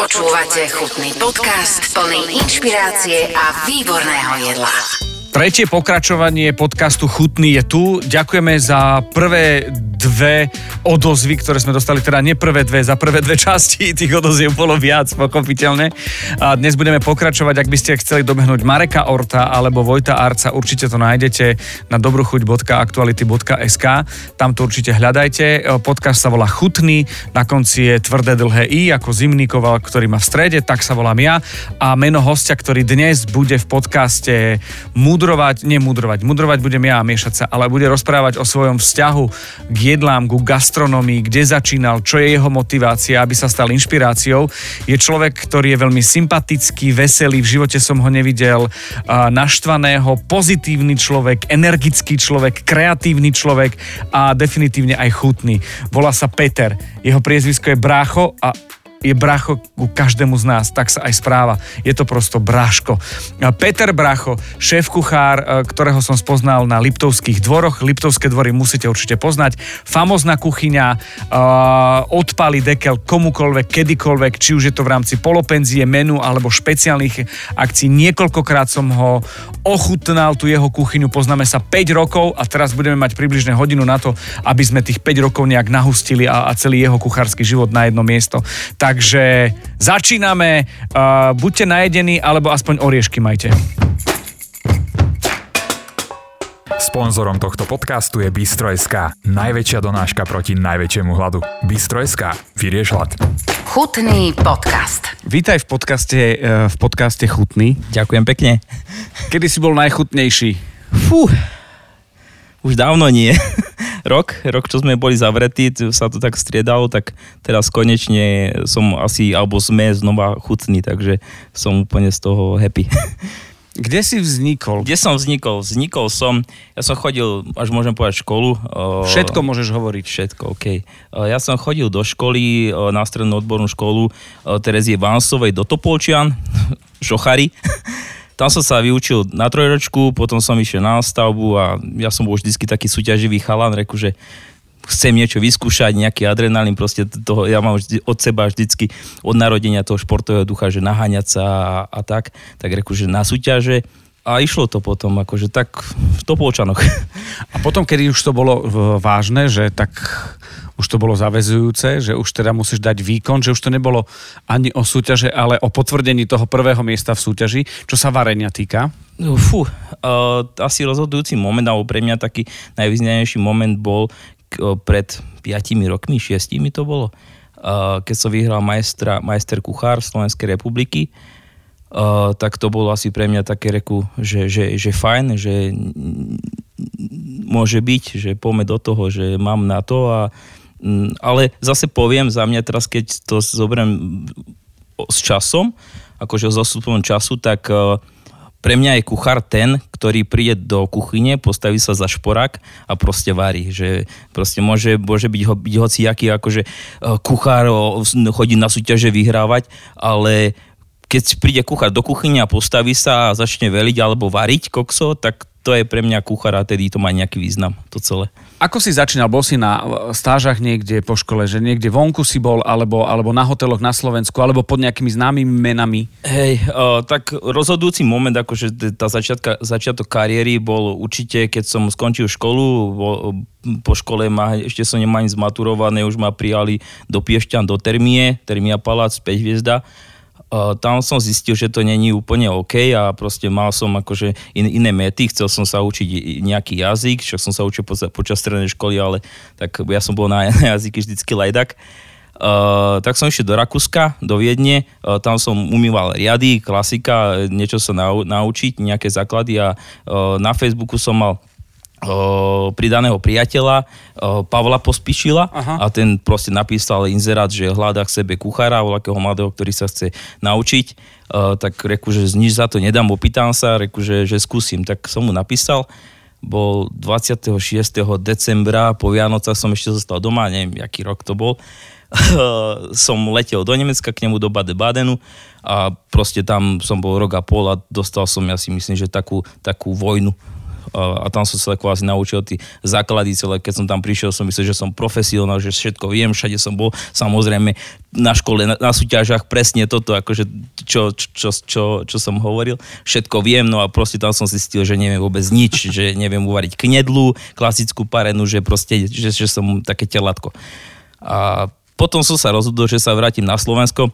Počúvate chutný podcast plný inšpirácie a výborného jedla. Tretie pokračovanie podcastu Chutný je tu. Ďakujeme za prvé dve odozvy, ktoré sme dostali, teda nie prvé dve, za prvé dve časti, tých odoziev bolo viac, pochopiteľne. A dnes budeme pokračovať, ak by ste chceli dobehnúť Mareka Orta alebo Vojta Arca, určite to nájdete na dobruchuť.aktuality.sk, tam to určite hľadajte. Podcast sa volá Chutný, na konci je tvrdé dlhé I, ako zimný ktorý má v strede, tak sa volám ja. A meno hostia, ktorý dnes bude v podcaste mudrovať, nemudrovať, mudrovať budem ja a miešať sa, ale bude rozprávať o svojom vzťahu k jedlám, ku gastronomii, kde začínal, čo je jeho motivácia, aby sa stal inšpiráciou. Je človek, ktorý je veľmi sympatický, veselý, v živote som ho nevidel naštvaného, pozitívny človek, energický človek, kreatívny človek a definitívne aj chutný. Volá sa Peter. Jeho priezvisko je Brácho a je bracho ku každému z nás, tak sa aj správa. Je to prosto Bráško. Peter Bracho, šéf kuchár, e, ktorého som spoznal na Liptovských dvoroch. Liptovské dvory musíte určite poznať. Famozná kuchyňa, e, odpali dekel komukolvek, kedykoľvek, či už je to v rámci polopenzie, menu alebo špeciálnych akcií. Niekoľkokrát som ho ochutnal, tú jeho kuchyňu, poznáme sa 5 rokov a teraz budeme mať približne hodinu na to, aby sme tých 5 rokov nejak nahustili a, a celý jeho kuchársky život na jedno miesto. Tak Takže začíname, uh, buďte najedení, alebo aspoň oriešky majte. Sponzorom tohto podcastu je Bistro.sk, najväčšia donáška proti najväčšiemu hladu. Bistro.sk, vyrieš hlad. Chutný podcast. Vítaj v podcaste, uh, v podcaste Chutný. Ďakujem pekne. Kedy si bol najchutnejší? Fú, už dávno nie. Rok, rok, čo sme boli zavretí, sa to tak striedalo, tak teraz konečne som asi, alebo sme znova chutní, takže som úplne z toho happy. Kde si vznikol? Kde som vznikol? Vznikol som, ja som chodil, až môžem povedať školu. Všetko môžeš hovoriť. Všetko, OK. Ja som chodil do školy, na strednú odbornú školu Terezie Vánsovej do Topolčian, Šochary. Tam som sa vyučil na trojročku, potom som išiel na stavbu a ja som bol vždycky taký súťaživý chalan, reku, že chcem niečo vyskúšať, nejaký adrenalín, proste toho, ja mám vždy, od seba vždycky od narodenia toho športového ducha, že naháňať sa a, a tak, tak reku, že na súťaže a išlo to potom, akože tak v Topolčanoch. A potom, kedy už to bolo vážne, že tak už to bolo zavezujúce, že už teda musíš dať výkon, že už to nebolo ani o súťaže, ale o potvrdení toho prvého miesta v súťaži, čo sa varenia týka? No, fú, uh, asi rozhodujúci moment, alebo pre mňa taký najvýznamnejší moment bol uh, pred 5 rokmi, 6 to bolo, uh, keď som vyhral majstra, majster kuchár Slovenskej republiky, tak to bolo asi pre mňa také reku, že, že, že fajn, že môže byť, že poďme do toho, že mám na to a Mm, ale zase poviem za mňa teraz, keď to zoberiem s časom, akože s osúpom času, tak e, pre mňa je kuchár ten, ktorý príde do kuchyne, postaví sa za šporák a proste varí. Že proste môže, môže byť, ho, byť hociaký akože e, kuchár chodí na súťaže vyhrávať, ale keď príde kuchár do kuchyne a postaví sa a začne veliť alebo variť kokso, tak to je pre mňa kuchár a tedy to má nejaký význam, to celé. Ako si začínal? Bol si na stážach niekde po škole, že niekde vonku si bol, alebo, alebo na hoteloch na Slovensku, alebo pod nejakými známymi menami? Hej, uh, tak rozhodujúci moment, akože tá začiatka, začiatok kariéry bol určite, keď som skončil školu, bol, po škole ma, ešte som nemá ani zmaturované, už ma prijali do Piešťan, do Termie, Termia Palác, 5 hviezda tam som zistil, že to není úplne OK a proste mal som akože in, iné mety, chcel som sa učiť nejaký jazyk, čo som sa učil po, počas strednej školy, ale tak ja som bol na jazyky vždycky lajdak. Uh, tak som išiel do Rakúska, do Viedne, uh, tam som umýval riady, klasika, niečo sa nau, naučiť, nejaké základy a uh, na Facebooku som mal pridaného priateľa Pavla Pospišila. Aha. a ten proste napísal inzerát, že hľadá k sebe kuchára, voľakého mladého, ktorý sa chce naučiť, tak reku, že nič za to nedám, opýtam sa, reku, že, že skúsim, tak som mu napísal, bol 26. decembra, po Vianocach som ešte zostal doma, neviem, aký rok to bol, som letel do Nemecka k nemu do Bade-Badenu a proste tam som bol rok a pol a dostal som, ja si myslím, že takú, takú vojnu a, tam som sa kvázi naučil tí základy celé. Keď som tam prišiel, som myslel, že som profesionál, že všetko viem, všade som bol. Samozrejme, na škole, na, na súťažách presne toto, akože čo, čo, čo, čo som hovoril, všetko viem, no a proste tam som zistil, že neviem vôbec nič, že neviem uvariť knedlu, klasickú parenu, že proste, že, že som také telatko. A potom som sa rozhodol, že sa vrátim na Slovensko,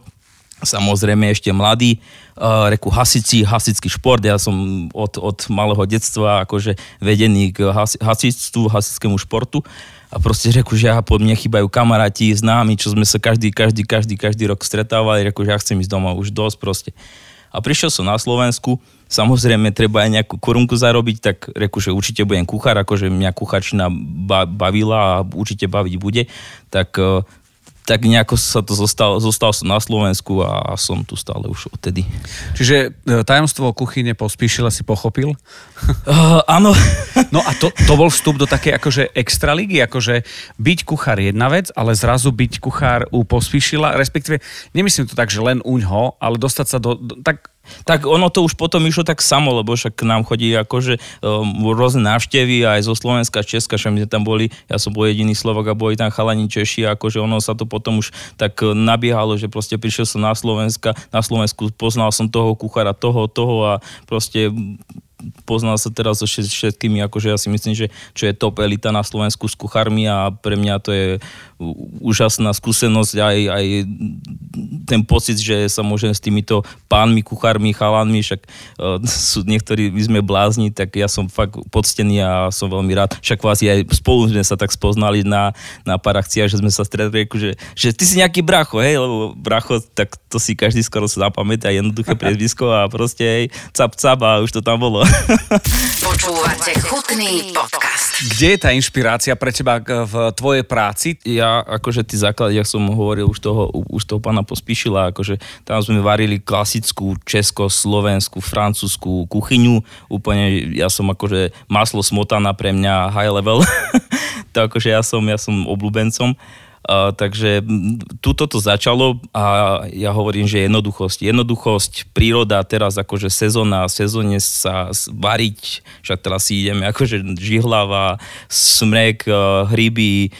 samozrejme ešte mladý, uh, reku hasici, hasický šport, ja som od, od malého detstva akože vedený k hasi, hasictvu, hasickému športu. A proste reku, že ja pod mne chýbajú kamaráti, známi, čo sme sa každý, každý, každý, každý rok stretávali, reku, že ja chcem ísť domov, už dosť proste. A prišiel som na Slovensku, samozrejme treba aj nejakú korunku zarobiť, tak reku, že určite budem kuchár, akože mňa kucharčina bavila a určite baviť bude, tak tak nejako sa to zostal, zostal som na Slovensku a som tu stále už odtedy. Čiže e, tajomstvo kuchyne pospíšila si pochopil? Uh, áno. no a to, to bol vstup do takej akože extraligy, akože byť kuchár jedna vec, ale zrazu byť kuchár u pospíšila, respektíve nemyslím to tak, že len uňho, ale dostať sa do, do tak tak ono to už potom išlo tak samo, lebo však k nám chodí akože um, rôzne návštevy aj zo Slovenska, Česka, že my tam boli, ja som bol jediný Slovak a boli tam chalani Češi, akože ono sa to potom už tak uh, nabiehalo, že proste prišiel som na Slovenska, na Slovensku poznal som toho kuchára, toho, toho a proste poznal sa teraz so všetkými, akože ja si myslím, že čo je top elita na Slovensku s kuchármi a pre mňa to je úžasná skúsenosť aj, aj ten pocit, že sa môžem s týmito pánmi, kuchármi, chalánmi, však uh, sú niektorí, my sme blázni, tak ja som fakt poctený a som veľmi rád. Však vás aj spolu sme sa tak spoznali na, na pár akciách, že sme sa stretli, že, že ty si nejaký bracho, hej, lebo bracho, tak to si každý skoro sa zapamätá, jednoduché priezvisko a proste hej, cap cap a už to tam bolo. Počúvate chutný podcast. Kde je tá inšpirácia pre teba v tvojej práci? Ja, akože tí základy, jak som hovoril už toho, už toho pána Pospíšila, akože tam sme varili klasickú česko, slovenskú, francúzskú kuchyňu. Úplne, ja som akože maslo smotana pre mňa high level. to akože ja som, ja som obľúbencom. Takže tuto to začalo a ja hovorím, že jednoduchosť. Jednoduchosť, príroda, teraz akože sezóna, sezóne sa variť, však teraz si ideme akože žihlava, smrek, uh, hryby,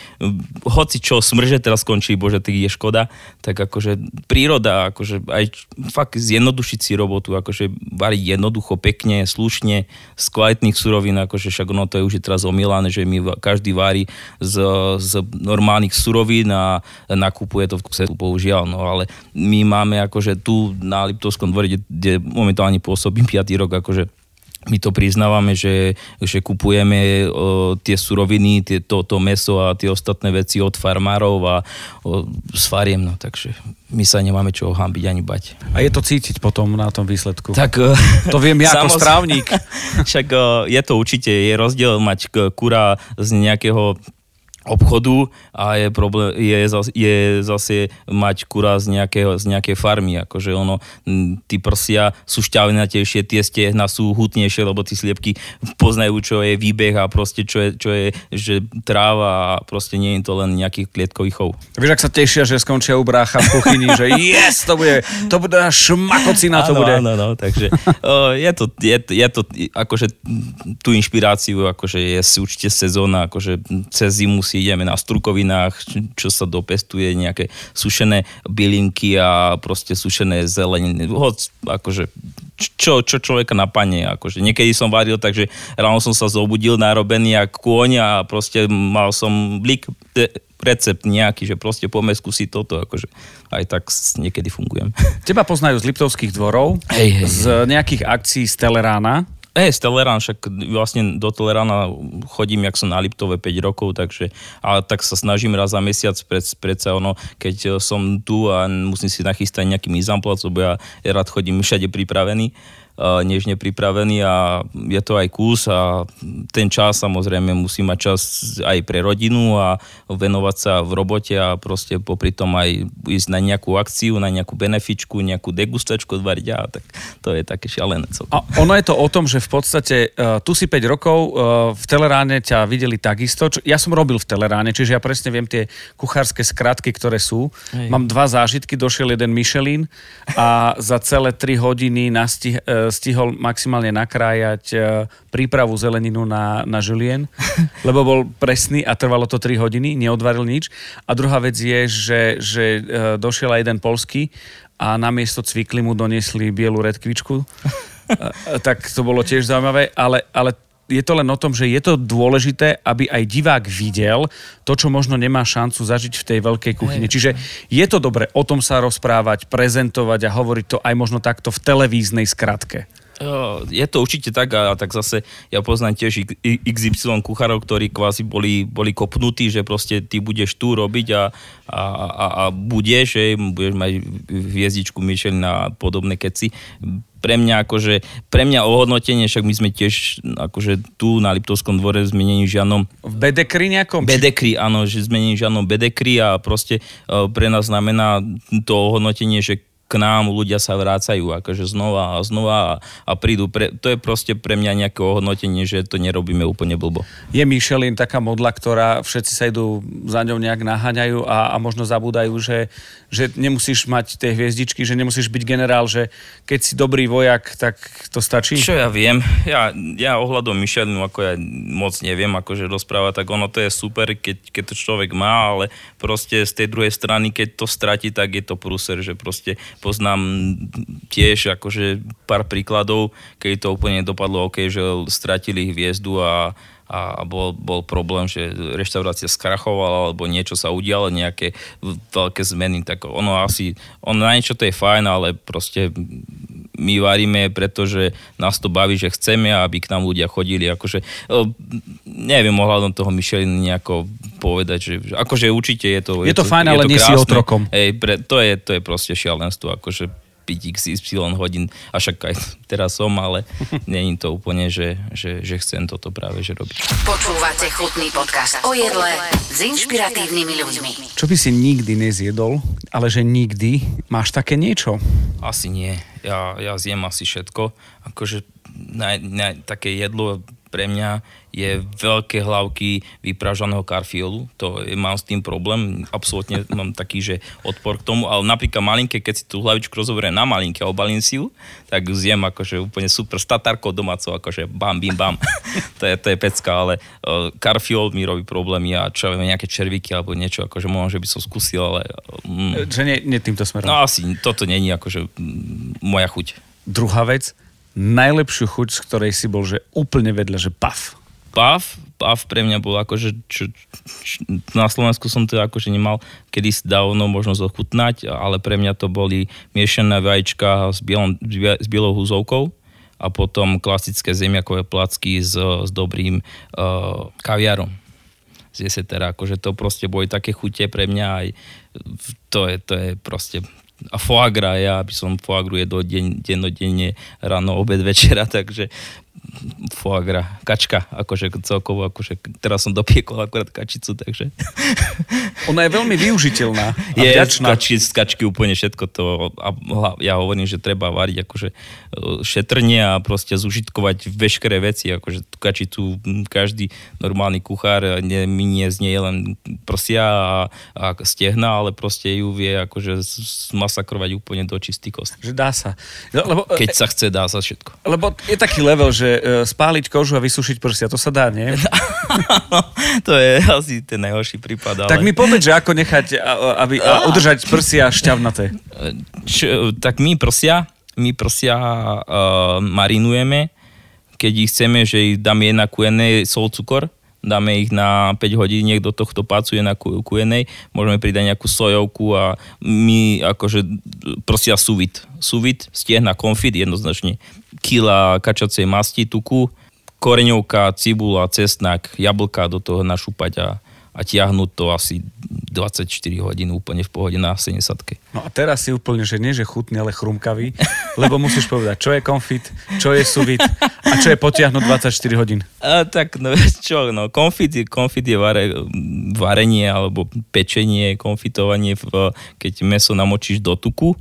hoci čo, smrže teraz skončí, bože, tak je škoda, tak akože príroda, akože aj fakt zjednodušiť si robotu, akože variť jednoducho, pekne, slušne, z kvalitných surovín, akože však ono to je už teraz omilané, že my každý varí z, z normálnych surovín, robí a nakupuje to v kuse, bohužiaľ, no ale my máme akože tu na Liptovskom dvore, kde, momentálne pôsobím 5. rok, akože my to priznávame, že, že kupujeme o, tie suroviny, tie, to, to meso a tie ostatné veci od farmárov a o, s fariem, no takže my sa nemáme čo hambiť ani bať. A je to cítiť potom na tom výsledku? Tak, to viem ja ako strávnik. Však je to určite, je rozdiel mať kura z nejakého obchodu a je, problém, je, zase, je zase mať kura z, nejakého, z nejakej farmy, akože ono, tí prsia sú šťavnatejšie, tie stehna sú hutnejšie, lebo tí sliepky poznajú, čo je výbeh a proste čo je, čo je že tráva a proste nie je to len nejaký klietkový chov. Vieš, ak sa tešia, že skončia u brácha v kuchyni, že yes, to bude, to bude šmakocina, to bude. Áno, áno, takže uh, je, to, je, je to, akože tú inšpiráciu, akože je si určite sezóna, akože cez zimu si ideme na strukovinách, čo sa dopestuje, nejaké sušené bylinky a proste sušené zeleniny. Hoď, akože čo, čo človeka napadne. Akože niekedy som varil, takže ráno som sa zobudil narobený ako kôň a proste mal som blik recept nejaký, že proste poďme skúsiť toto, akože aj tak niekedy fungujem. Teba poznajú z Liptovských dvorov, hej, hej. z nejakých akcií z Telerána. Hej, z Telerán, však vlastne do Telerána chodím, jak som na Liptove 5 rokov, takže a tak sa snažím raz za mesiac, pred, predsa ono, keď som tu a musím si nachystať nejaký mizamplac, lebo ja rád chodím všade pripravený, nežne pripravený a je to aj kus a ten čas samozrejme musí mať čas aj pre rodinu a venovať sa v robote a proste popri tom aj ísť na nejakú akciu, na nejakú benefičku, nejakú degustačku zvariť a tak to je také šialené. A ono je to o tom, že v podstate uh, tu si 5 rokov, uh, v Teleráne ťa videli takisto. Čo, ja som robil v Teleráne, čiže ja presne viem tie kuchárske skratky, ktoré sú. Hej. Mám dva zážitky, došiel jeden Michelin a za celé 3 hodiny nastih, uh, stihol maximálne nakrájať e, prípravu zeleninu na, na žulien, lebo bol presný a trvalo to 3 hodiny, neodvaril nič. A druhá vec je, že, že e, došiel aj jeden polský a namiesto cvikly mu doniesli bielu redkvičku. tak to bolo tiež zaujímavé, ale, ale je to len o tom, že je to dôležité, aby aj divák videl to, čo možno nemá šancu zažiť v tej veľkej kuchyni. Čiže je to dobre o tom sa rozprávať, prezentovať a hovoriť to aj možno takto v televíznej skratke. Je to určite tak a tak zase ja poznám tiež XY kuchárov, ktorí kvázi boli, boli kopnutí, že proste ty budeš tu robiť a, a, a, a budeš, že budeš mať hviezdičku Michelin a podobné keci pre mňa akože, pre mňa ohodnotenie, však my sme tiež akože tu na Liptovskom dvore zmenení žiadnom... V bedekri nejakom? Bedekri, áno, že zmenení žiadnom bedekri a proste uh, pre nás znamená to ohodnotenie, že k nám ľudia sa vrácajú akože znova a znova a, a prídu. Pre, to je proste pre mňa nejaké ohodnotenie, že to nerobíme úplne blbo. Je Michelin taká modla, ktorá všetci sa idú za ňou nejak naháňajú a, a možno zabúdajú, že, že nemusíš mať tie hviezdičky, že nemusíš byť generál, že keď si dobrý vojak, tak to stačí? Čo ja viem? Ja, ja ohľadom Michelinu, ako ja moc neviem, akože rozprávať, tak ono to je super, keď, keď to človek má, ale proste z tej druhej strany, keď to stratí, tak je to prúser, že proste poznám tiež akože pár príkladov, keď to úplne dopadlo OK, že stratili hviezdu a, a bol, bol problém, že reštaurácia skrachovala alebo niečo sa udialo, nejaké veľké zmeny, tak ono asi, ono na niečo to je fajn, ale proste my varíme, pretože nás to baví, že chceme, aby k nám ľudia chodili. Akože, neviem ohľadom toho Michelin nejako povedať, že akože určite je to... Je, to, to fajn, ale to nie si otrokom. Ej, pre, to, je, to je proste šialenstvo, akože piť XY hodín, a však aj teraz som, ale není to úplne, že, že, že chcem toto práve že robiť. Počúvate chutný podcast o jedle s inšpiratívnymi ľuďmi. Čo by si nikdy nezjedol, ale že nikdy máš také niečo? Asi nie. Ja, ja zjem asi všetko. Akože na, na, také jedlo pre mňa je veľké hlavky vypražaného karfiolu. To je, mám s tým problém, absolútne mám taký, že odpor k tomu, ale napríklad malinké, keď si tú hlavičku rozoberiem na malinké a obalím si ju, tak ju zjem akože úplne super, s tatárkou domácou, akože bam, bim, bam. to, je, to je pecka, ale uh, karfiol mi robí problémy a čo viem, nejaké červíky alebo niečo, akože možno, že by som skúsil, ale... Mm, že nie, nie týmto smerom. No asi, toto není akože mm, moja chuť. Druhá vec, najlepšiu chuť, z ktorej si bol, že úplne vedľa, že paf. Paf, paf pre mňa bol akože, čo, čo, na Slovensku som to akože nemal kedy dávno možno zochutnať, ale pre mňa to boli miešané vajíčka s, bielom, s bielou húzovkou a potom klasické zemiakové placky s, s dobrým uh, kaviarom z jesetera, akože to proste boli také chute pre mňa aj to je, to je proste a foie gras, ja by som foie gras jedol deň, dennodenne, ráno, obed, večera, takže foie gras, kačka, akože celkovo, akože teraz som dopiekol akurát kačicu, takže... Ona je veľmi využiteľná a je, vďačná. Kači, z kačky úplne všetko to, a ja hovorím, že treba variť akože e, šetrne a proste zužitkovať veškeré veci, akože kačicu každý normálny kuchár ne, minie z nej len prsia a, a stehna, ale proste ju vie akože masakrovať úplne do čistý kost. Že dá sa. No, lebo, Keď sa chce, dá sa všetko. Lebo je taký level, že e, spáliť kožu a vysušiť prsia, to sa dá, nie? to je asi ten najhorší prípad. Ale... Tak mi povedz, že ako nechať, aby, a udržať prsia šťavnaté. Čo, tak my prsia, my prsia uh, marinujeme, keď ich chceme, že ich dáme jedna ku jednej sol, cukor, dáme ich na 5 hodín do tohto pácu je na kujenej, môžeme pridať nejakú sojovku a my akože prosia suvit. Suvit, stiehna konfit jednoznačne kila kačacej masti, tuku, koreňovka, cibula, cesnak, jablka do toho našúpať a, a tiahnuť to asi 24 hodín úplne v pohode na 70 No a teraz si úplne, že nie že chutný, ale chrumkavý, lebo musíš povedať, čo je konfit, čo je suvit a čo je potiahnuť 24 hodín. A, tak no čo, no konfit, konfit je vare, varenie alebo pečenie, konfitovanie, v, keď meso namočíš do tuku,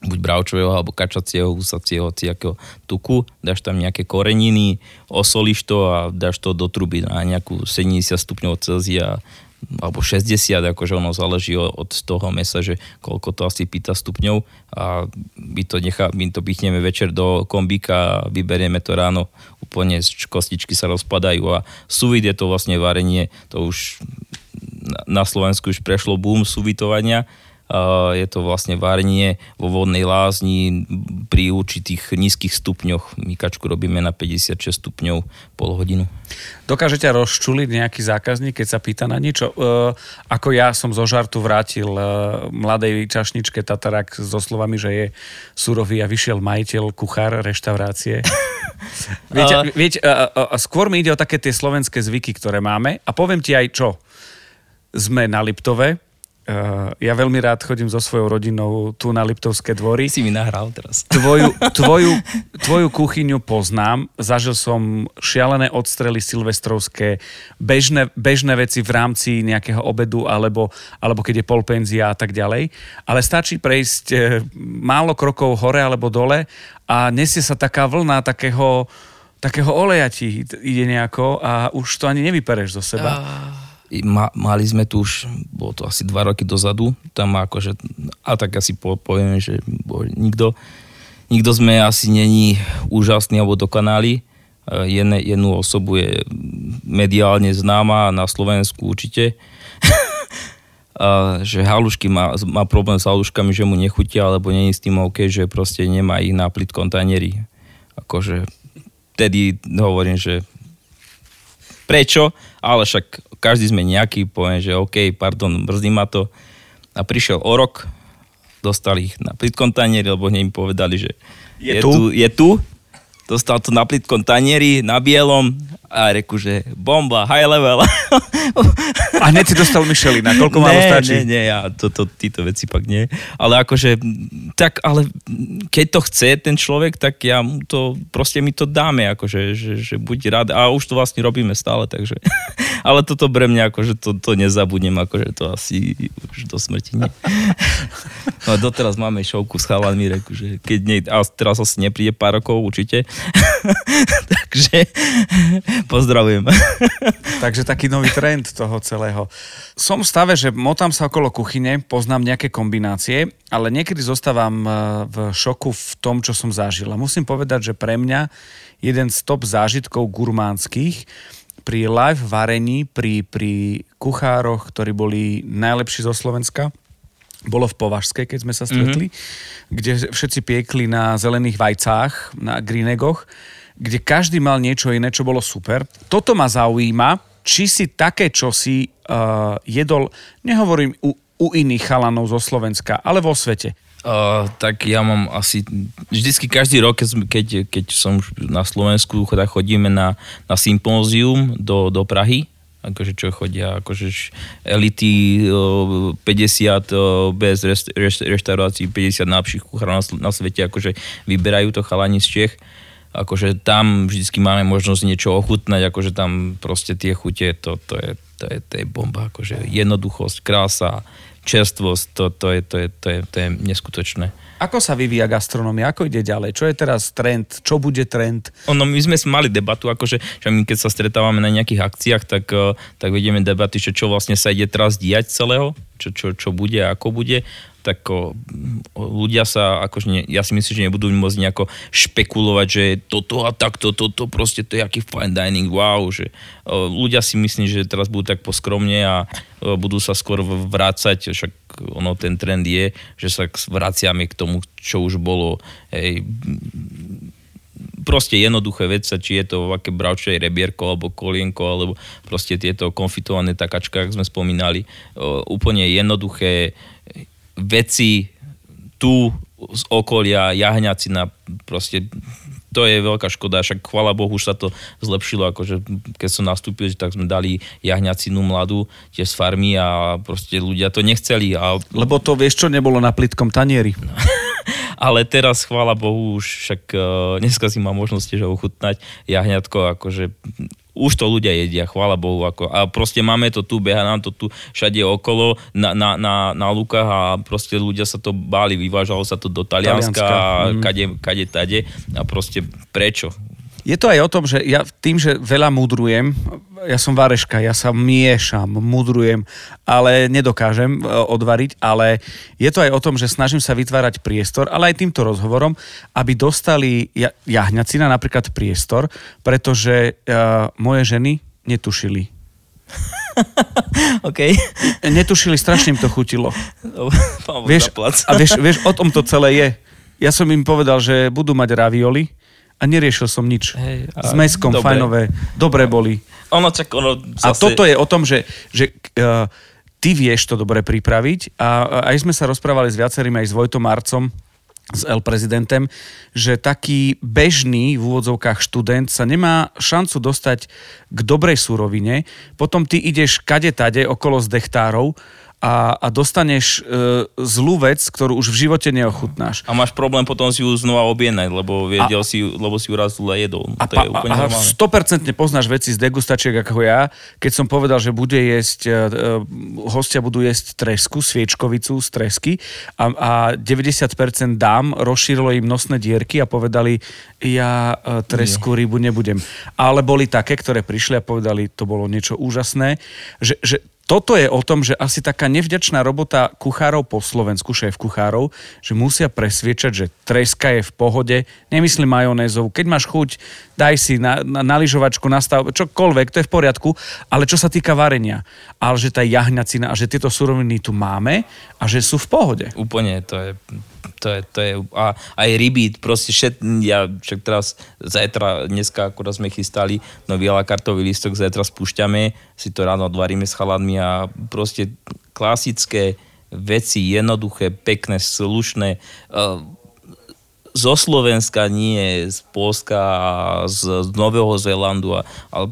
buď bravčového alebo kačacieho, husacieho, hociakého tuku, dáš tam nejaké koreniny, osolíš to a dáš to do truby na nejakú 70 stupňov Celzia alebo 60, akože ono záleží od toho mesa, že koľko to asi pýta stupňov. A my to, nechá, my to pichneme večer do kombíka a vyberieme to ráno, úplne kostičky sa rozpadajú a suvid je to vlastne varenie, to už na Slovensku už prešlo boom suvitovania, je to vlastne varenie vo vodnej lázni pri určitých nízkych stupňoch. Mykačku robíme na 56 stupňov pol hodinu. Dokážete rozčuliť nejaký zákazník, keď sa pýta na niečo? E, ako ja som zo žartu vrátil e, mladej čašničke Tatarak so slovami, že je surový a vyšiel majiteľ, kuchár reštaurácie. viete, viete, a, a skôr mi ide o také tie slovenské zvyky, ktoré máme a poviem ti aj čo. Sme na Liptove, ja veľmi rád chodím so svojou rodinou tu na Liptovské dvory. Si mi nahral teraz. Tvoju, tvoju, tvoju kuchyňu poznám. Zažil som šialené odstrely silvestrovské, bežné, bežné veci v rámci nejakého obedu alebo, alebo keď je polpenzia a tak ďalej. Ale stačí prejsť e, málo krokov hore alebo dole a nesie sa taká vlna takého, takého oleja ti ide nejako a už to ani nevypereš zo seba. Uh ma, mali sme tu už, bolo to asi dva roky dozadu, tam akože, a tak asi po, poviem, že bo, nikto, nikto sme asi není úžasný alebo dokonalý. Jedne, jednu osobu je mediálne známa na Slovensku určite, a, že halušky má, má problém s haluškami, že mu nechutia, alebo není s tým OK, že proste nemá ich na plitkom tanieri. Akože vtedy hovorím, že prečo, ale však každý sme nejaký, poviem, že OK, pardon, brzdí ma to. A prišiel o rok, dostali ich na plitkom tanieri, lebo hneď mi povedali, že je, je tu? tu, je tu, dostal to na plitkom tanieri, na bielom a reku, že bomba, high level. A hneď si dostal Michelina, koľko málo stačí? Nie, nie, ja to, to, títo veci pak nie. Ale akože, tak, ale keď to chce ten človek, tak ja mu to, proste mi to dáme, akože, že, že buď rád. A už to vlastne robíme stále, takže. Ale toto pre mňa, akože to, to nezabudnem, akože to asi už do smrti nie. No a doteraz máme šovku s chalanmi, reku, že keď nie, a teraz asi nepríde pár rokov určite. takže pozdravujem. takže taký nový trend toho celého. Som v stave, že motám sa okolo kuchyne, poznám nejaké kombinácie, ale niekedy zostávam e, v šoku v tom, čo som zažil. A musím povedať, že pre mňa jeden z top zážitkov gurmánskych pri live varení, pri, pri kuchároch, ktorí boli najlepší zo Slovenska, bolo v Považskej, keď sme sa stretli, mm-hmm. kde všetci piekli na zelených vajcách, na greenegoch, kde každý mal niečo iné, čo bolo super. Toto ma zaujíma, či si také čosi uh, jedol, nehovorím u, u iných chalanov zo Slovenska, ale vo svete. Uh, tak ja mám asi, vždycky každý rok, keď, keď som na Slovensku, tak chodíme na, na sympózium do, do Prahy, akože čo chodia, akože elity 50 bez rest, rest, reštaurácií, 50 najlepších kuchárov na, na svete, akože vyberajú to chalani z Čech akože tam vždycky máme možnosť niečo ochutnať, akože tam proste tie chute, to, to, je, to, je, to je bomba, akože jednoduchosť, krása, čerstvosť, to, to, je, to, je, to, je, to je neskutočné. Ako sa vyvíja gastronomia? Ako ide ďalej? Čo je teraz trend? Čo bude trend? Ono, my sme mali debatu, akože, že my keď sa stretávame na nejakých akciách, tak, eh, tak vedieme debaty, že čo vlastne sa ide teraz diať celého, čo, čo, čo bude a ako bude tak ľudia sa, akože ne, ja si myslím, že nebudú môcť nejako špekulovať, že toto a takto, toto proste to je aký fine dining, wow, že ľudia si myslím, že teraz budú tak poskromne a budú sa skôr vrácať, však ono ten trend je, že sa vraciame k tomu, čo už bolo, hej, proste jednoduché veci, či je to aké bravčej rebierko alebo kolienko, alebo proste tieto konfitované takačka, ako sme spomínali, úplne jednoduché veci tu z okolia, jahňacina, proste to je veľká škoda, však chvala Bohu už sa to zlepšilo, akože keď som nastúpil, tak sme dali jahňacinu mladú tiež z farmy a proste ľudia to nechceli. A... Lebo to vieš čo, nebolo na plitkom tanieri. Ale teraz, chvála Bohu, už však uh, dneska si mám možnosť tiež ochutnať jahňatko, akože už to ľudia jedia, chvála Bohu. Ako, a proste máme to tu, beha nám to tu všade okolo na, na, na, na lukách a proste ľudia sa to báli, vyvážalo sa to do Talianska, Talianska. a mm. kade, kade tade a proste prečo? Je to aj o tom, že ja tým, že veľa mudrujem, ja som vareška, ja sa miešam, mudrujem, ale nedokážem e, odvariť, ale je to aj o tom, že snažím sa vytvárať priestor, ale aj týmto rozhovorom, aby dostali jahňacina napríklad priestor, pretože uh, moje ženy netušili. OK. Netušili, strašne im to chutilo. Vieš, a vieš, vieš, o tom to celé je. Ja som im povedal, že budú mať ravioli a neriešil som nič. Hej, a S meskom, dobre. fajnové, dobré boli. Ono, čak, ono A zase... toto je o tom, že, že uh, ty vieš to dobre pripraviť a a aj sme sa rozprávali s viacerými, aj s Vojtom Marcom, s El prezidentem, že taký bežný v úvodzovkách študent sa nemá šancu dostať k dobrej surovine, potom ty ideš kade tade okolo z dechtárov a, a dostaneš e, zlú vec, ktorú už v živote neochutnáš. A máš problém potom si ju znova objednať, lebo, vedel si, ju- lebo si ju raz zle jedol. A, to pa, je úplne a, a normálne. 100% poznáš veci z degustačiek ako ja, keď som povedal, že bude jesť, e, e, hostia budú jesť tresku, sviečkovicu z tresky a, a 90% dám rozšírilo im nosné dierky a povedali, ja e, tresku rybu nebudem. Ale boli také, ktoré prišli a povedali, to bolo niečo úžasné, že, že toto je o tom, že asi taká nevďačná robota kuchárov po Slovensku, šéf kuchárov, že musia presviečať, že treska je v pohode, nemyslím majonézov. Keď máš chuť, daj si na, na, na lyžovačku, nastav, čokoľvek, to je v poriadku, ale čo sa týka varenia, ale že tá jahňacina a že tieto suroviny tu máme a že sú v pohode. Úplne, to je, to je, to je a aj ryby, proste šet, ja však teraz zajtra, dneska akurát sme chystali nový a la kartový listok, zajtra spúšťame, si to ráno odvaríme s chaladmi a proste klasické veci, jednoduché, pekné, slušné, uh, zo Slovenska, nie z Polska a z, z Nového Zélandu. A, ale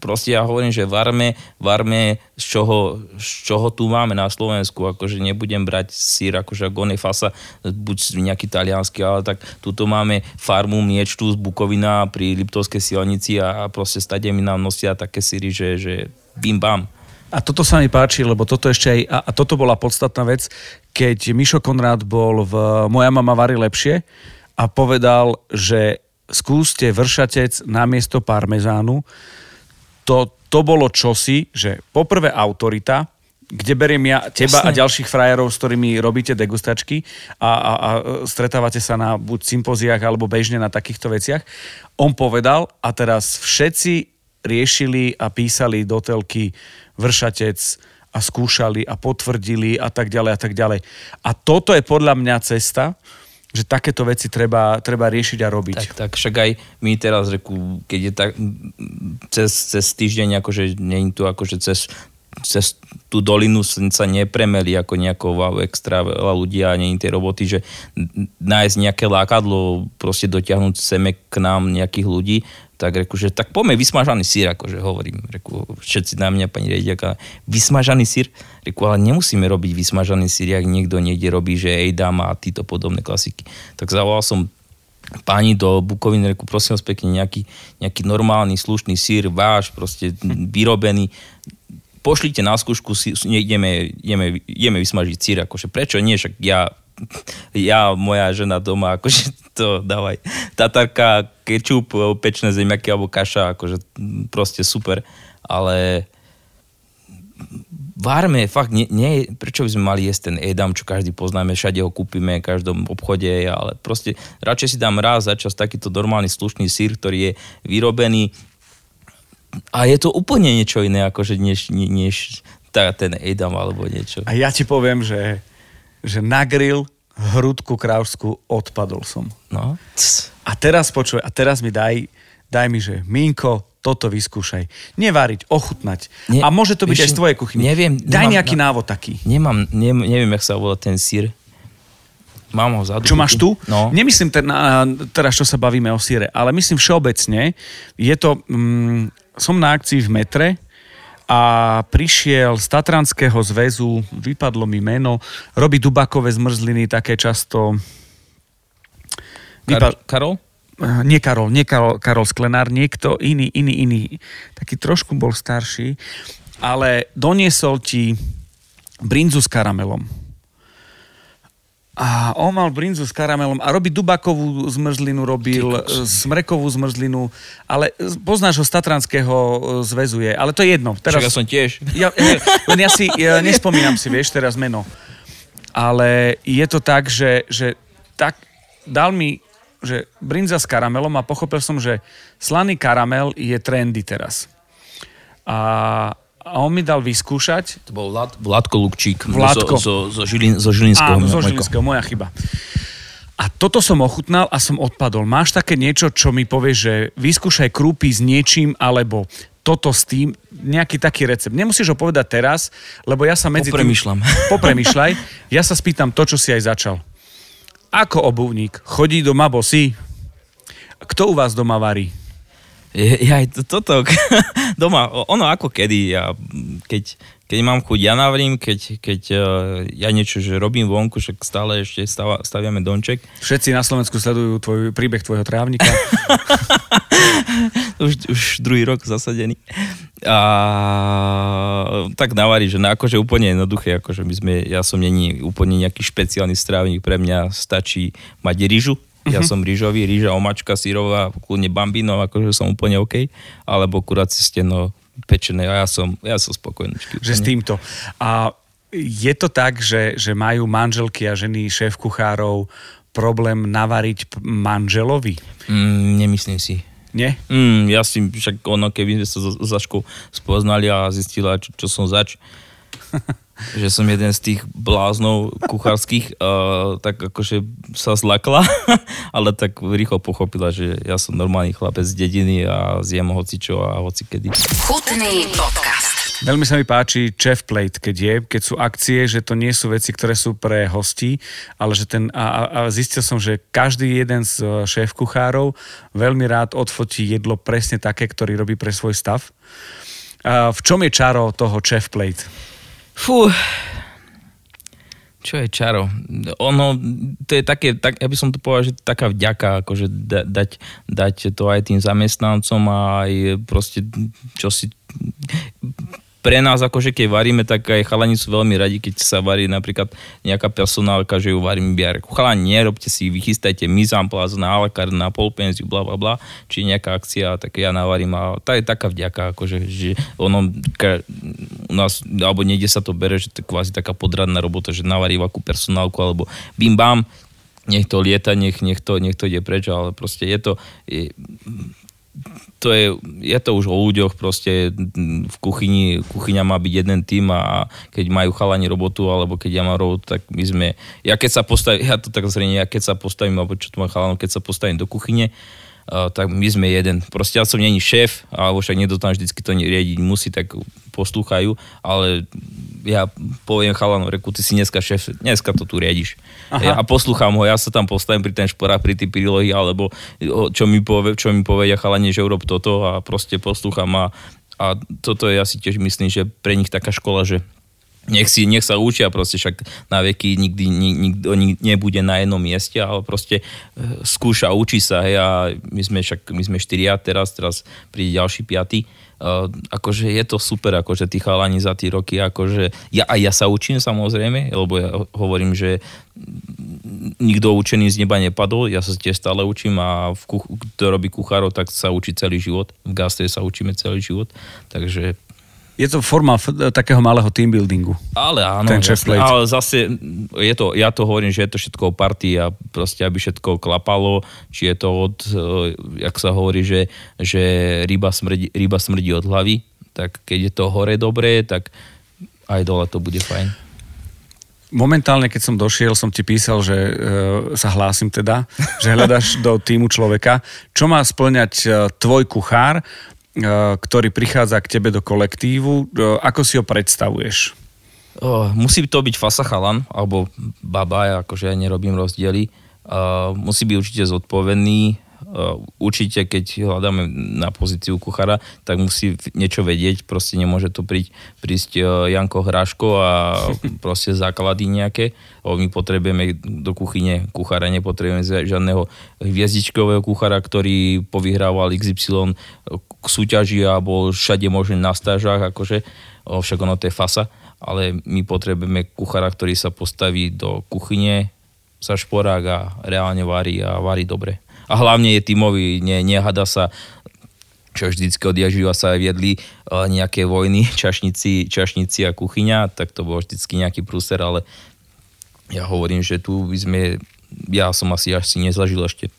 proste ja hovorím, že varme, varme z čoho, z čoho tu máme na Slovensku. Akože nebudem brať sír, akože ak on je fasa, buď nejaký talianský, ale tak tuto máme farmu miečtu z Bukovina pri Liptovskej silnici a, a proste stade mi nám nosia také síry, že, že bim bam. A toto sa mi páči, lebo toto ešte aj, a, a toto bola podstatná vec, keď Mišo Konrád bol v Moja mama varí lepšie a povedal, že skúste vršatec namiesto parmezánu. To, to bolo čosi, že poprvé autorita, kde beriem ja teba Jasné. a ďalších frajerov, s ktorými robíte degustačky a, a, a stretávate sa na buď sympoziách alebo bežne na takýchto veciach. On povedal a teraz všetci riešili a písali do telky vršatec a skúšali a potvrdili a tak ďalej a tak ďalej. A toto je podľa mňa cesta, že takéto veci treba, treba riešiť a robiť. Tak, tak však aj my teraz, reku, keď je tak cez, cez týždeň, akože nie je tu akože cez, cez tú dolinu sa nepremeli ako nejako wow, extra veľa ľudí a nie tej roboty, že nájsť nejaké lákadlo, proste dotiahnuť seme k nám nejakých ľudí, tak reku, že tak poďme vysmažaný sír, akože hovorím. Reku, všetci na mňa, pani rediaka, vysmažaný sír? Reku, ale nemusíme robiť vysmažaný sír, ak niekto niekde robí, že ej dám a títo podobné klasiky. Tak zavolal som páni do Bukoviny, reku, prosím vás pekne, nejaký, nejaký normálny, slušný sír, váš, proste vyrobený, pošlite na skúšku, si, ideme, ideme, ideme vysmažiť sír, akože prečo nie, však ja ja, moja žena doma, akože to dávaj. Tatarka, kečup, pečné zemiaky alebo kaša, akože proste super. Ale várme, fakt, nie, nie, prečo by sme mali jesť ten edam, čo každý poznáme, všade ho kúpime, v každom obchode, ale proste radšej si dám raz za čas takýto normálny slušný sír, ktorý je vyrobený a je to úplne niečo iné, akože než, než tá, ten edam alebo niečo. A ja ti poviem, že, že na grill hrudku kráľskú odpadol som. No. A teraz počuj, a teraz mi daj, daj mi, že Minko, toto vyskúšaj. Nevariť, ochutnať. Nie, a môže to byť aj z tvojej kuchyny. neviem, Daj nemám- nejaký no. návod taký. Nemám, ne, neviem, jak sa volá ten sír. Mám ho vzadu. Čo máš tu? No. Nemyslím ten, na- teraz, čo sa bavíme o síre, ale myslím všeobecne. Je to, mm, som na akcii v metre a prišiel z Tatranského zväzu, vypadlo mi meno, robí dubakové zmrzliny také často... Kar- Karol? Eh, nie Karol, nie Karol, Karol Sklenár, niekto iný, iný, iný, taký trošku bol starší, ale doniesol ti brinzu s karamelom. A on mal brinzu s karamelom a robí dubakovú zmrzlinu, robil e, smrekovú zmrzlinu, ale e, poznáš ho z Tatranského e, zväzu je, ale to je jedno. Teraz... Však ja som tiež. Ja, len ja si, ja nespomínam si, vieš, teraz meno. Ale je to tak, že, že tak dal mi že brinza s karamelom a pochopil som, že slaný karamel je trendy teraz. A a on mi dal vyskúšať. To bol Vlad, Vládko Lukčík Vládko. Zo, zo, zo, Žilin, zo Žilinského. Áno, zo Žilinského, moja chyba. A toto som ochutnal a som odpadol. Máš také niečo, čo mi povie, že vyskúšaj krúpy s niečím, alebo toto s tým, nejaký taký recept. Nemusíš ho povedať teraz, lebo ja sa medzi Popremýšľam. tým... Popremýšľaj. Ja sa spýtam to, čo si aj začal. Ako obuvník? Chodí doma bosí? Kto u vás doma varí? Ja aj toto doma, ono ako kedy, ja, keď, keď mám chuť, ja navrím, keď, keď uh, ja niečo, že robím vonku, však stále ešte stava, staviame domček. Všetci na Slovensku sledujú tvoj príbeh tvojho trávnika. už, už druhý rok zasadený. A tak navarí, že na, akože úplne jednoduché, akože my sme, ja som není úplne nejaký špeciálny strávnik, pre mňa stačí mať rýžu, ja uh-huh. som rýžový, rýža, omačka, sírová, kľudne bambino, akože som úplne OK, alebo kuracie steno pečené a ja som, ja som spokojný. Že s týmto. A je to tak, že, že majú manželky a ženy šéf kuchárov problém navariť manželovi? Mm, nemyslím si. Nie? Mm, ja si, však ono, keby sme sa za Zaškou spoznali a zistila, čo, čo som zač, že som jeden z tých bláznov kuchárskych, uh, tak akože sa zlakla, ale tak rýchlo pochopila, že ja som normálny chlapec z dediny a zjem hocičo a hocikedy. Chutný podcast. Veľmi sa mi páči chef plate, keď je, keď sú akcie, že to nie sú veci, ktoré sú pre hostí, ale že ten, a, a zistil som, že každý jeden z e, šéf kuchárov veľmi rád odfotí jedlo presne také, ktorý robí pre svoj stav. A v čom je čaro toho chef plate? Fú, čo je čaro? Ono, to je také, tak, ja by som to povedal, že taká vďaka, akože da, dať, dať to aj tým zamestnancom a aj proste, čo si pre nás, akože keď varíme, tak aj chalani sú veľmi radi, keď sa varí napríklad nejaká personálka, že ju varím biar. Chalani, nerobte si, vychystajte mizamplaz na alakar, na polpenziu, bla bla bla, či nejaká akcia, tak ja navarím a tá je taká vďaka, akože, že ono, ka, u nás, alebo niekde sa to bere, že to je kvázi taká podradná robota, že navarí akú personálku, alebo bim bam, nech to lieta, nech, nech, to, nech to ide preč, ale proste je to, je, to je, je to už o ľuďoch, proste v kuchyni, kuchyňa má byť jeden tým a keď majú chalani robotu, alebo keď ja mám robotu, tak my sme, ja keď sa postavím, ja to tak zrejme, ja keď sa postavím, alebo čo tu mám chalanov, keď sa postavím do kuchyne, tak my sme jeden. Proste ja som není šéf, alebo však niekto tam vždycky to riadiť musí, tak poslúchajú, ale ja poviem chalanom, reku, ty si dneska šéf, dneska to tu riadiš. Ja, a poslúcham ho, ja sa tam postavím pri ten šporách, pri tých prílohy, alebo čo mi, povie, čo mi povedia chalani, že urob toto a proste poslúcham a, a toto je asi tiež myslím, že pre nich taká škola, že nech, si, nech sa učia, proste však na veky nikdy nikto nebude na jednom mieste, ale proste e, skúša, učí sa, hej, a my sme však, my sme štyria teraz, teraz príde ďalší piatý, Uh, akože je to super, akože tí chalani za tí roky, akože ja aj ja sa učím samozrejme, lebo ja hovorím, že nikto učený z neba nepadol, ja sa tiež stále učím a v kuch- kto robí kuchárov, tak sa učí celý život, v gastre sa učíme celý život, takže je to forma f- takého malého team buildingu. Ale áno, ten jasne, ale zase je to, ja to hovorím, že je to všetko o partii a proste, aby všetko klapalo, či je to od, uh, jak sa hovorí, že, že ryba, smrdí, ryba smrdí od hlavy, tak keď je to hore dobré, tak aj dole to bude fajn. Momentálne, keď som došiel, som ti písal, že e, sa hlásim teda, že hľadaš do týmu človeka. Čo má splňať e, tvoj kuchár, E, ktorý prichádza k tebe do kolektívu. E, ako si ho predstavuješ? Musí to byť fasa chalan, alebo baba, akože ja nerobím rozdiely. Uh, musí byť určite zodpovedný, určite, keď hľadáme na pozíciu kuchára, tak musí niečo vedieť, proste nemôže to príť, prísť eh, Janko Hráško a proste základy nejaké. My potrebujeme do kuchyne kuchára, nepotrebujeme žiadneho hviezdičkového kuchára, ktorý povyhrával XY k súťaži a bol všade možný na stážach, akože, však ono to je fasa, ale my potrebujeme kuchára, ktorý sa postaví do kuchyne, sa šporák a reálne varí a varí dobre. A hlavne je tímový, ne, nehada sa čo vždycky odjažíva sa aj viedli uh, nejaké vojny, čašníci, čašníci a kuchyňa, tak to bol vždycky nejaký prúser, ale ja hovorím, že tu by sme, ja som asi až si nezažil ešte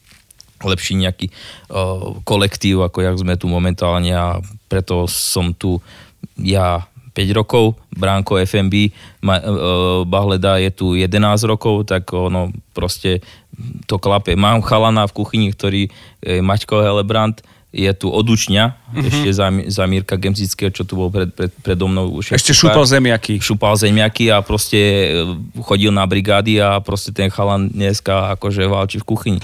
lepší nejaký uh, kolektív, ako jak sme tu momentálne a preto som tu ja 5 rokov, Bránko FMB, ma, uh, Bahleda je tu 11 rokov, tak ono proste to klape. Mám chalana v kuchyni, ktorý je Maťko Helebrant, je tu od učňa, mm-hmm. ešte za, za Mírka Gemzického, čo tu bol pred, pred, predo mnou. Už ešte šupal zemiaky. Šupal zemiaky a proste e, chodil na brigády a proste ten chalan dneska akože válči v kuchyni.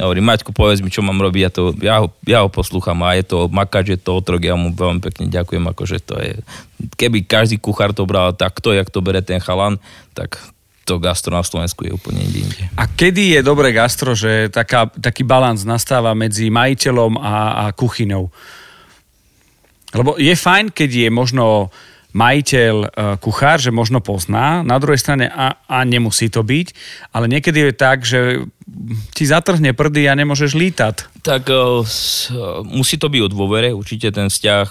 Hovorím, Maťko, povedz mi, čo mám robiť, ja, to, ja, ho, ja ho poslúcham a je to makač, je to otrok, ja mu veľmi pekne ďakujem, akože to je, keby každý kuchár to bral tak to, jak to bere ten chalan, tak to gastro na Slovensku je úplne inde. A kedy je dobré gastro, že taká, taký balans nastáva medzi majiteľom a, a kuchynou? Lebo je fajn, keď je možno majiteľ e, kuchár, že možno pozná, na druhej strane a, a nemusí to byť, ale niekedy je tak, že ti zatrhne prdy a nemôžeš lítať. Tak uh, musí to byť o dôvere, určite ten vzťah,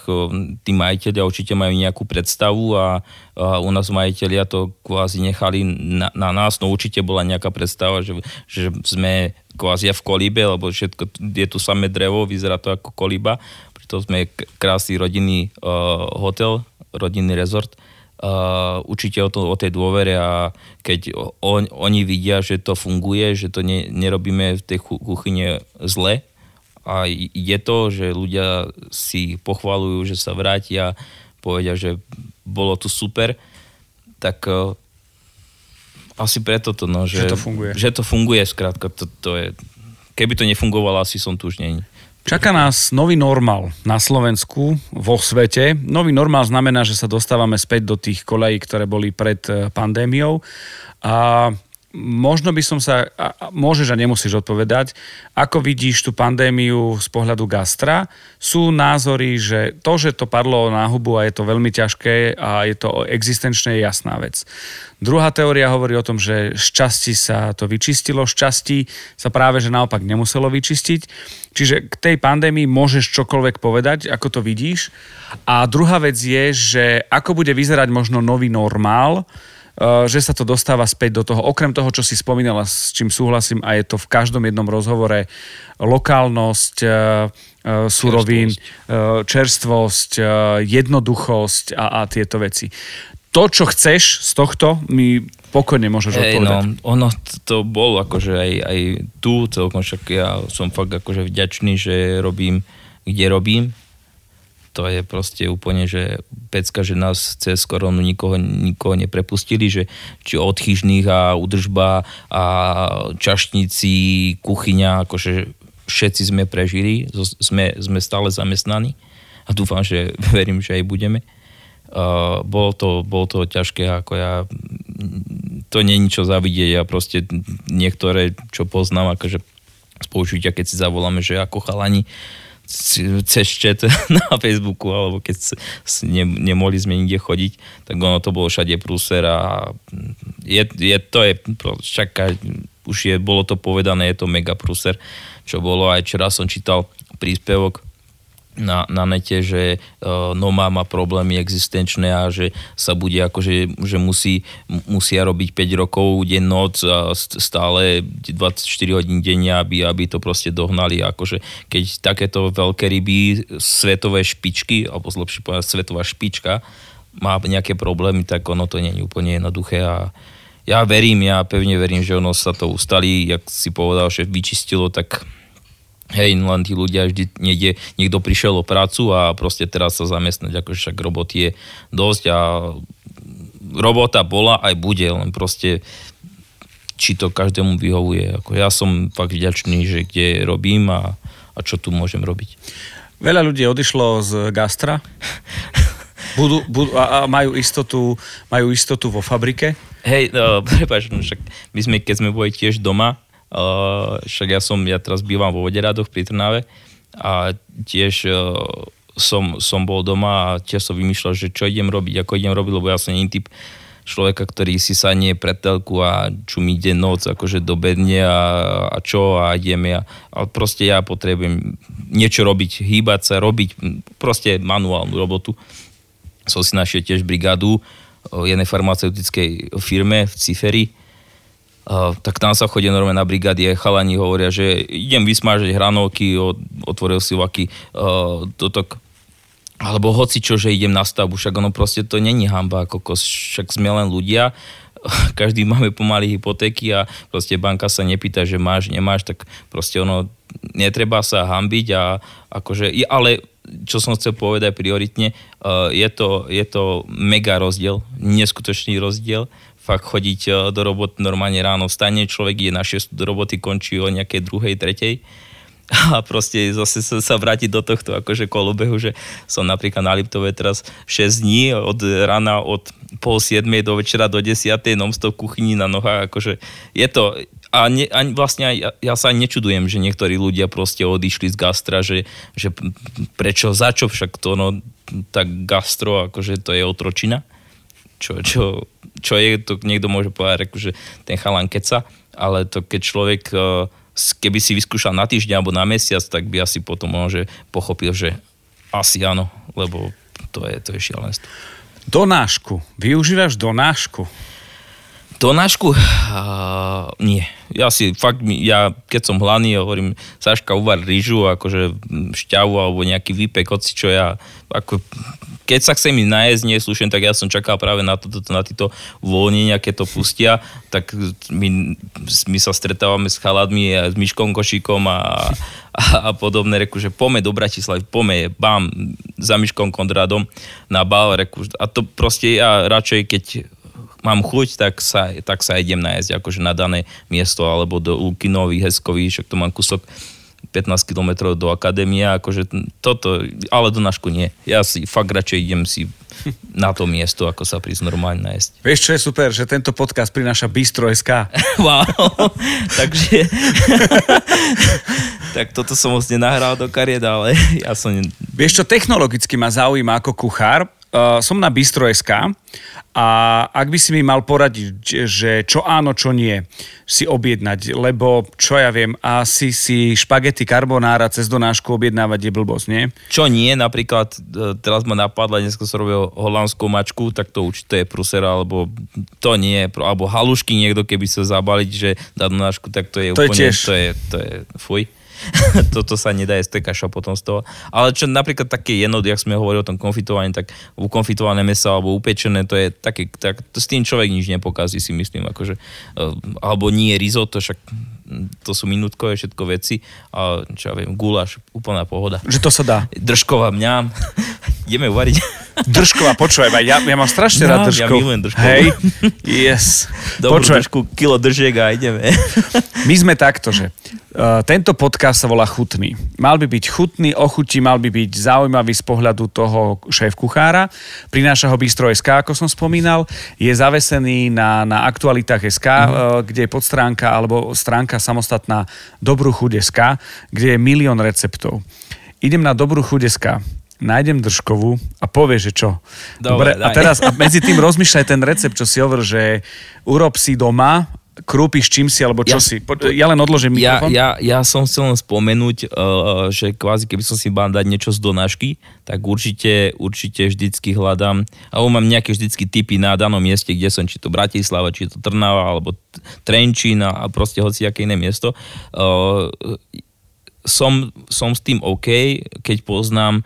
tí majiteľia určite majú nejakú predstavu a uh, u nás majiteľia to kvázi nechali na, na nás, no určite bola nejaká predstava, že, že sme kvázi v kolíbe, lebo všetko je tu samé drevo, vyzerá to ako kolíba, preto sme krásny rodinný uh, hotel, rodinný rezort. Uh, určite o, to, o tej dôvere a keď on, oni vidia, že to funguje, že to ne, nerobíme v tej kuchyne zle a je to, že ľudia si pochvalujú, že sa vrátia, povedia, že bolo tu super, tak uh, asi preto to, no, že, že to funguje. Že to funguje, skrátka, to, to je, keby to nefungovalo, asi som tu už není. Čaká nás nový normál na Slovensku, vo svete. Nový normál znamená, že sa dostávame späť do tých kolejí, ktoré boli pred eh, pandémiou. A možno by som sa, a môžeš a nemusíš odpovedať, ako vidíš tú pandémiu z pohľadu gastra. Sú názory, že to, že to padlo na hubu a je to veľmi ťažké a je to existenčne jasná vec. Druhá teória hovorí o tom, že z časti sa to vyčistilo, z časti sa práve, že naopak nemuselo vyčistiť. Čiže k tej pandémii môžeš čokoľvek povedať, ako to vidíš. A druhá vec je, že ako bude vyzerať možno nový normál, Eh, že sa to dostáva späť do toho, okrem toho, čo si spomínala, s čím súhlasím a je to v každom jednom rozhovore, lokálnosť, eh, eh, surovín, čerstvosť, čerstvosť jednoduchosť a, a tieto veci. To, čo chceš z tohto, mi pokojne môžeš hey, odpovedať. No, ono to bolo akože aj, aj tu celkom, však ja som fakt akože vďačný, že robím, kde robím, to je proste úplne, že pecka, že nás cez koronu nikoho, nikoho neprepustili, že či odchyžných a udržba a čašníci, kuchyňa, akože všetci sme prežili, sme, sme stále zamestnaní a dúfam, že verím, že aj budeme. Uh, bolo, to, bolo to ťažké, ako ja to nie je ničo zavidieť, ja proste niektoré, čo poznám, akože spolučutia, keď si zavoláme, že ako chalani, cez chat na Facebooku, alebo keď ne, nemohli sme nikde chodiť, tak ono to bolo všade prúser a je, je, to je, však už je, bolo to povedané, je to mega prúser, čo bolo. Aj včera som čítal príspevok na, na nete, že uh, Noma má problémy existenčné a že sa bude akože, že musí, musia robiť 5 rokov deň noc a stále 24 hodín denne, aby, aby to proste dohnali. Akože keď takéto veľké ryby, svetové špičky, alebo lepšie povedať svetová špička, má nejaké problémy, tak ono to nie je úplne jednoduché a ja verím, ja pevne verím, že ono sa to ustali, jak si povedal, že vyčistilo, tak Hej, len tí ľudia vždy niekde, niekto prišiel o prácu a proste teraz sa zamestnať, akože však roboty je dosť a robota bola aj bude, len proste či to každému vyhovuje. Ako ja som fakt vďačný, že kde robím a, a čo tu môžem robiť. Veľa ľudí odišlo z gastra budú, budú, a, a majú, istotu, majú istotu vo fabrike. Hej, no, prepáč, no však my sme, keď sme boli tiež doma, Uh, však ja som, ja teraz bývam vo Voderadoch pri Trnave a tiež uh, som, som bol doma a tiež som vymýšľal, že čo idem robiť, ako idem robiť, lebo ja som nie typ človeka, ktorý si sadne pred telku a čumí deň noc akože do bedne a, a čo a ideme. A, ale proste ja potrebujem niečo robiť, hýbať sa, robiť proste manuálnu robotu. Som si našiel tiež brigádu jednej farmaceutickej firme v Ciferi, Tak tam sa chodí normálne na brigády, chalani hovoria, že idem vysmážať hranolky, otvoril si vaky, toto alebo hoci čo, že idem na stavbu, však ono proste to není hamba, ako však sme len ľudia, každý máme pomaly hypotéky a proste banka sa nepýta, že máš, nemáš, tak proste ono, netreba sa hambiť a akože, ale čo som chcel povedať prioritne, je to, je to mega rozdiel, neskutočný rozdiel, fakt chodiť uh, do roboty normálne ráno vstane, človek ide na 6 do roboty, končí o nejakej druhej, tretej a proste zase sa, sa vrátiť do tohto akože kolobehu, že som napríklad na Liptove teraz 6 dní od rána od pol 7 do večera do 10 non-stop kuchyni na nohách, akože je to, a, ne, a vlastne aj, ja sa aj nečudujem, že niektorí ľudia proste odišli z gastra, že, že prečo, za čo však to, no, tak gastro, akože to je otročina. Čo, čo, čo je, to niekto môže povedať, že ten chalan keca, ale to keď človek uh, keby si vyskúšal na týždeň alebo na mesiac, tak by asi potom že pochopil, že asi áno, lebo to je, to je šialenstvo. Donášku. Využívaš donášku? Donášku? Uh, nie. Ja si fakt, ja keď som hladný, hovorím, Saška, uvar rýžu, akože šťavu alebo nejaký výpek, hoci čo ja, ako keď sa chcem ísť nájsť neslušen, tak ja som čakal práve na, to, na tieto uvoľnenia, keď to pustia, tak my, my sa stretávame s chaladmi a s Myškom Košíkom a, a, a podobné, reku, že pome do Bratislavy, pome, bam, za Myškom Kondradom na bal, reku, a to proste ja radšej, keď mám chuť, tak sa, tak sa idem nájsť akože na dané miesto alebo do Lukinový, Heskový, však to mám kúsok 15 km do akadémie, akože toto, ale do nášku nie. Ja si fakt radšej idem si na to miesto, ako sa prísť normálne nájsť. Vieš, čo je super, že tento podcast prináša Bistro SK. wow, takže... tak toto som moc nenahral do kariet, ale ja som... Vieš čo, technologicky ma zaujíma ako kuchár, Uh, som na Bistro.sk a ak by si mi mal poradiť, že čo áno, čo nie, si objednať, lebo čo ja viem, asi si špagety carbonara cez donášku objednávať je blbosť, nie? Čo nie, napríklad e, teraz ma napadla, dnes som robil holandskú mačku, tak to určite je prusera, alebo to nie, alebo halušky niekto, keby sa zabaliť, že dá donášku, tak to je to úplne, je tiež. to je, to je fuj. Toto sa nedá jesť, to je kaša potom z toho. Ale čo napríklad také jenot, jak sme hovorili o tom konfitovaní, tak ukonfitované meso alebo upečené, to je také, tak to s tým človek nič nepokazí, si myslím, akože, eh, alebo nie risotto, však to sú minútkové všetko veci a čo ja viem, guláš, úplná pohoda. Že to sa dá. Držková mňam, ideme uvariť. Držková, počúvaj, ja, ja mám strašne No, rád ja držkov. milujem. Hej, yes. Dobrú Počúvaj, držku, kilo držiek a ideme. My sme takto, že uh, tento podcast sa volá Chutný. Mal by byť chutný, ochutí, mal by byť zaujímavý z pohľadu toho šéf kuchára. Prináša ho Bistro SK, ako som spomínal. Je zavesený na, na aktualitách SK, Mhm. uh, kde je podstránka alebo stránka samostatná Dobrú chuť SK, kde je milión receptov. Idem na Dobrú chuť SK nájdem držkovú a povie, že čo. Dobre, a daj. teraz a medzi tým rozmýšľaj ten recept, čo si hovoril, že urob si doma, krúpiš čím si, alebo čo Ja- si. Po, ja len odložím Ja, mikrofón. ja, ja som chcel len spomenúť, uh, že kvázi keby som si mal dať niečo z donášky, tak určite, určite vždycky hľadám, alebo mám nejaké vždycky typy na danom mieste, kde som, či to Bratislava, či to Trnava, alebo Trenčín a a proste hoci aké iné miesto. Uh, som, som s tým OK, keď poznám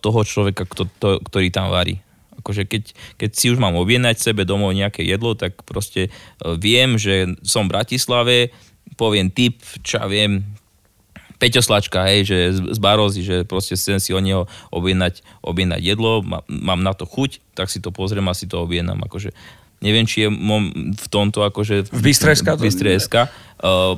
toho človeka, kto, to, ktorý tam varí. Akože keď, keď si už mám objednať sebe domov nejaké jedlo, tak proste uh, viem, že som v Bratislave, poviem tip, čo viem, Peťo hej, že z, Barozy, že proste chcem si o neho objednať, objednať jedlo, má, mám na to chuť, tak si to pozriem a si to objednám. Akože, neviem, či je v tomto akože... V Bystre.sk to- V Bystre.sk. Uh,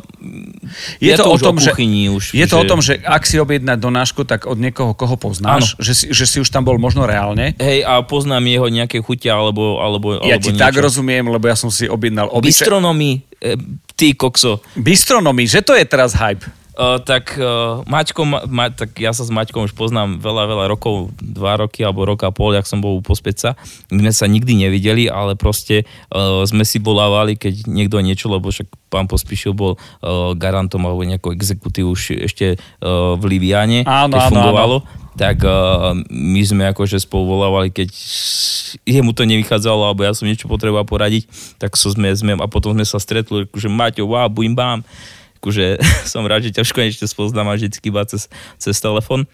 Je, to, o už tom, že, kuchyni, už, je to o tom, že ak si objednať donášku, tak od niekoho, koho poznáš, že si, že si už tam bol možno reálne. Hej, a poznám jeho nejaké chute alebo, alebo, Ja alebo ti niečo. tak rozumiem, lebo ja som si objednal obyčaj... Bistronomy, e, ty kokso. Bistronomy, že to je teraz hype. Uh, tak uh, Maťko, ma, ma, tak ja sa s Maťkom už poznám veľa, veľa rokov, dva roky alebo rok a pol, jak som bol u Pospeca. My sme sa nikdy nevideli, ale proste uh, sme si bolávali, keď niekto niečo, lebo však pán Pospišil bol uh, garantom alebo nejakou exekutívu už ešte uh, v Liviane, Áno, keď áno, fungovalo. Tak uh, my sme akože spolu volávali, keď jemu to nevychádzalo, alebo ja som niečo potreboval poradiť, tak so sme, sme a potom sme sa stretli, že Maťo, wow, bum, bam akože som rád, že ťa už konečne spoznám a vždycky iba cez, cez telefon.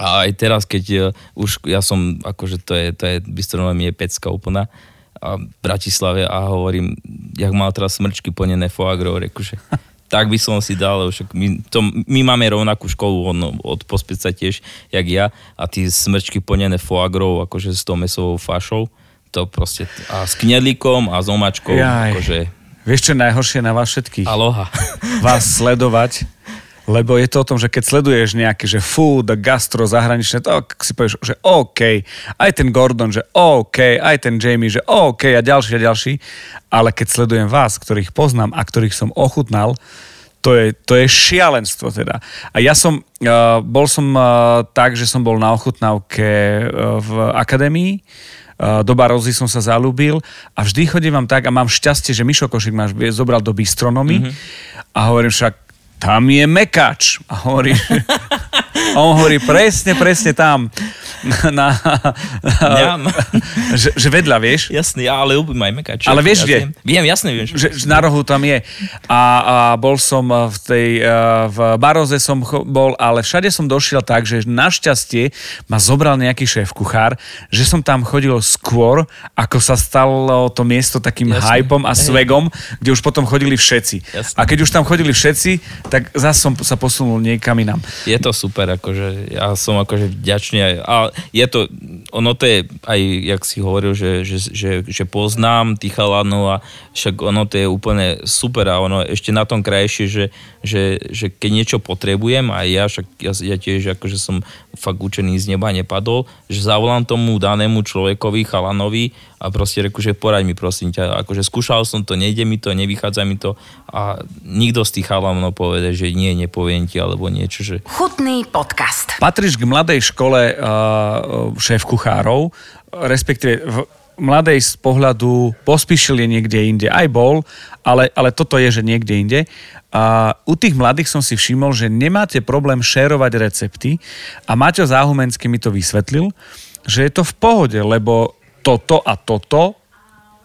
A aj teraz, keď uh, už ja som, akože to je, to je bistronomie je pecka úplná a v Bratislave a hovorím, jak mal teraz smrčky plnené foagro, reku, že tak by som si dal, lebo však my, to, my máme rovnakú školu, on od pospeca tiež, jak ja, a tí smrčky plnené foagrou, akože s tou mesovou fašou, to proste, a s knedlíkom a s omačkou, Jaj. akože Vieš, čo je najhoršie na vás všetkých? aloha. Vás sledovať, lebo je to o tom, že keď sleduješ nejaké, že food, gastro, zahraničné, to si povieš, že OK, aj ten Gordon, že OK, aj ten Jamie, že OK a ďalší a ďalší, ale keď sledujem vás, ktorých poznám a ktorých som ochutnal, to je, to je šialenstvo teda. A ja som, uh, bol som uh, tak, že som bol na ochutnávke uh, v akadémii, do Barozy som sa zalúbil a vždy chodím vám tak a mám šťastie, že Mišo Košik ma zobral do bistronomy mm-hmm. a hovorím však, tam je mekač. A hovorí, a on hovorí presne, presne tam. Na, na, Ňam. že, že vedľa, vieš? Jasný, ja ale ľúbim aj mekač. Ale vieš, ja kde? Viem, viem, jasne viem. Že... že, na rohu tam je. A, a bol som v tej, eh, v Baroze som bol, ale všade som došiel tak, že našťastie ma zobral nejaký šéf kuchár, že som tam chodil skôr, ako sa stalo to miesto takým Jasne. hypom a swagom, kde už potom chodili všetci. Jasne. A keď už tam chodili všetci, tak zase som sa posunul niekam inám. Je to super, akože ja som akože vďačný aj, a je to, ono to je aj, jak si hovoril, že, že, že, že poznám tých chalanov a však ono to je úplne super a ono ešte na tom krajšie, že, že, že keď niečo potrebujem a ja však ja, ja tiež akože som fakt učený z neba nepadol, že zavolám tomu danému človekovi, chalanovi a proste reku, že poraď mi prosím ťa, akože skúšal som to, nejde mi to, nevychádza mi to a nikto z tých chalanov povede, že nie, nepoviem ti alebo niečo, že Chutný podcast. Patríš k mladej škole uh, šéf kuchárov, respektíve v mladej z pohľadu pospíšil je niekde inde, aj bol, ale, ale toto je, že niekde inde. A u tých mladých som si všimol, že nemáte problém šérovať recepty a Maťo Záhumenský mi to vysvetlil, že je to v pohode, lebo toto a toto